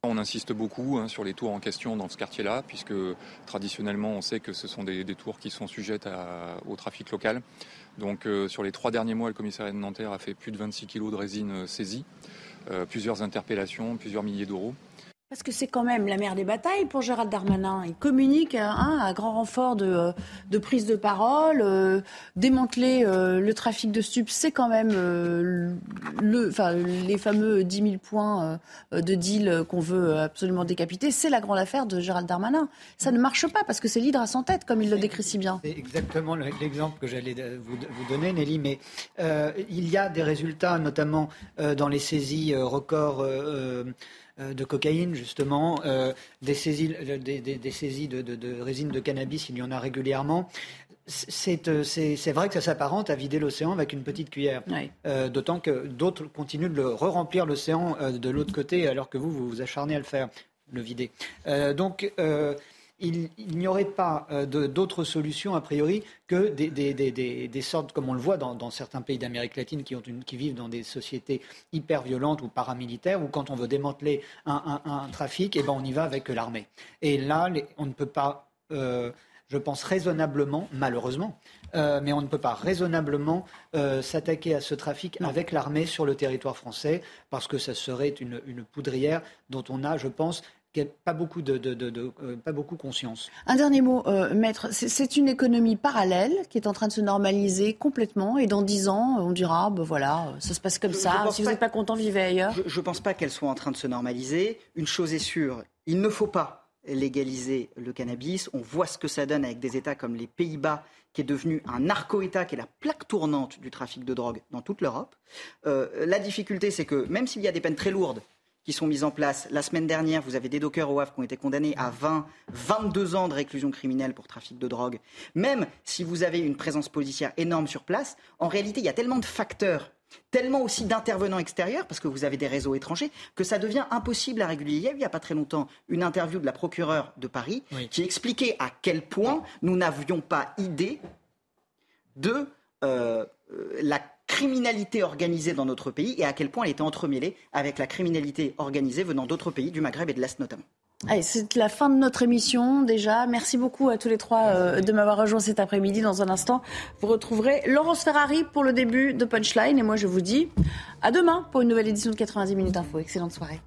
On insiste beaucoup hein, sur les tours en question dans ce quartier-là, puisque traditionnellement on sait que ce sont des, tours qui sont sujettes au trafic local. Donc euh, sur les trois derniers mois, le commissariat de Nanterre a fait plus de 26 kilos de résine saisie. Euh, plusieurs interpellations, plusieurs milliers d'euros. Parce que c'est quand même la mère des batailles pour Gérald Darmanin. Il communique hein, à grand renfort de, euh, de, prise de parole. Euh, démanteler le trafic de stupes, c'est quand même le, enfin, les fameux 10 000 points de deal qu'on veut absolument décapiter. C'est la grande affaire de Gérald Darmanin. Ça ne marche pas parce que c'est l'hydre à son tête, comme il le décrit si bien. C'est exactement l'exemple que j'allais vous, vous, donner, Nelly. Mais il y a des résultats, notamment dans les saisies records euh, de cocaïne, justement, euh, des saisies, euh, des, saisies de, résine de cannabis, il y en a régulièrement. C'est vrai que ça s'apparente à vider l'océan avec une petite cuillère. D'autant que d'autres continuent de re-remplir l'océan de l'autre côté, alors que vous, vous vous acharnez à le faire, le vider. donc, il, n'y aurait pas euh, d'autres solutions, a priori, que des, sortes, comme on le voit dans, certains pays d'Amérique latine qui, vivent dans des sociétés hyper violentes ou paramilitaires, où quand on veut démanteler un, trafic, eh ben, on y va avec l'armée. Et là, on ne peut pas, euh, je pense raisonnablement, malheureusement, euh, mais on ne peut pas raisonnablement s'attaquer à ce trafic avec l'armée sur le territoire français, parce que ça serait une, une poudrière dont on a, je pense, pas beaucoup, de, euh, pas beaucoup conscience. Un dernier mot, euh, maître. C'est une économie parallèle qui est en train de se normaliser complètement. Et dans dix ans, on dira, ben voilà, ça se passe comme ça. Si vous n'êtes pas content, vivez ailleurs. Je ne pense pas qu'elle soit en train de se normaliser. Une chose est sûre, il ne faut pas légaliser le cannabis. On voit ce que ça donne avec des États comme les Pays-Bas, qui est devenu un narco-État, qui est la plaque tournante du trafic de drogue dans toute l'Europe. Euh, la difficulté, c'est que même s'il y a des peines très lourdes, qui sont mises en place. La semaine dernière, vous avez des dockers au Havre qui ont été condamnés à 20, 22 ans de réclusion criminelle pour trafic de drogue. Même si vous avez une présence policière énorme sur place, en réalité, il y a tellement de facteurs tellement aussi d'intervenants extérieurs, parce que vous avez des réseaux étrangers, que ça devient impossible à réguler. Il y a il n'y a pas très longtemps une interview de la procureure de Paris qui expliquait à quel point nous n'avions pas idée de euh, la criminalité organisée dans notre pays et à quel point elle était entremêlée avec la criminalité organisée venant d'autres pays, du Maghreb et de l'Est notamment. c'est la fin de notre émission déjà. Merci beaucoup à tous les trois euh, de m'avoir rejoint cet après-midi. Dans un instant, vous retrouverez Laurence Ferrari pour le début de Punchline. Et moi, je vous dis à demain pour une nouvelle édition de 90 minutes info. Excellente soirée.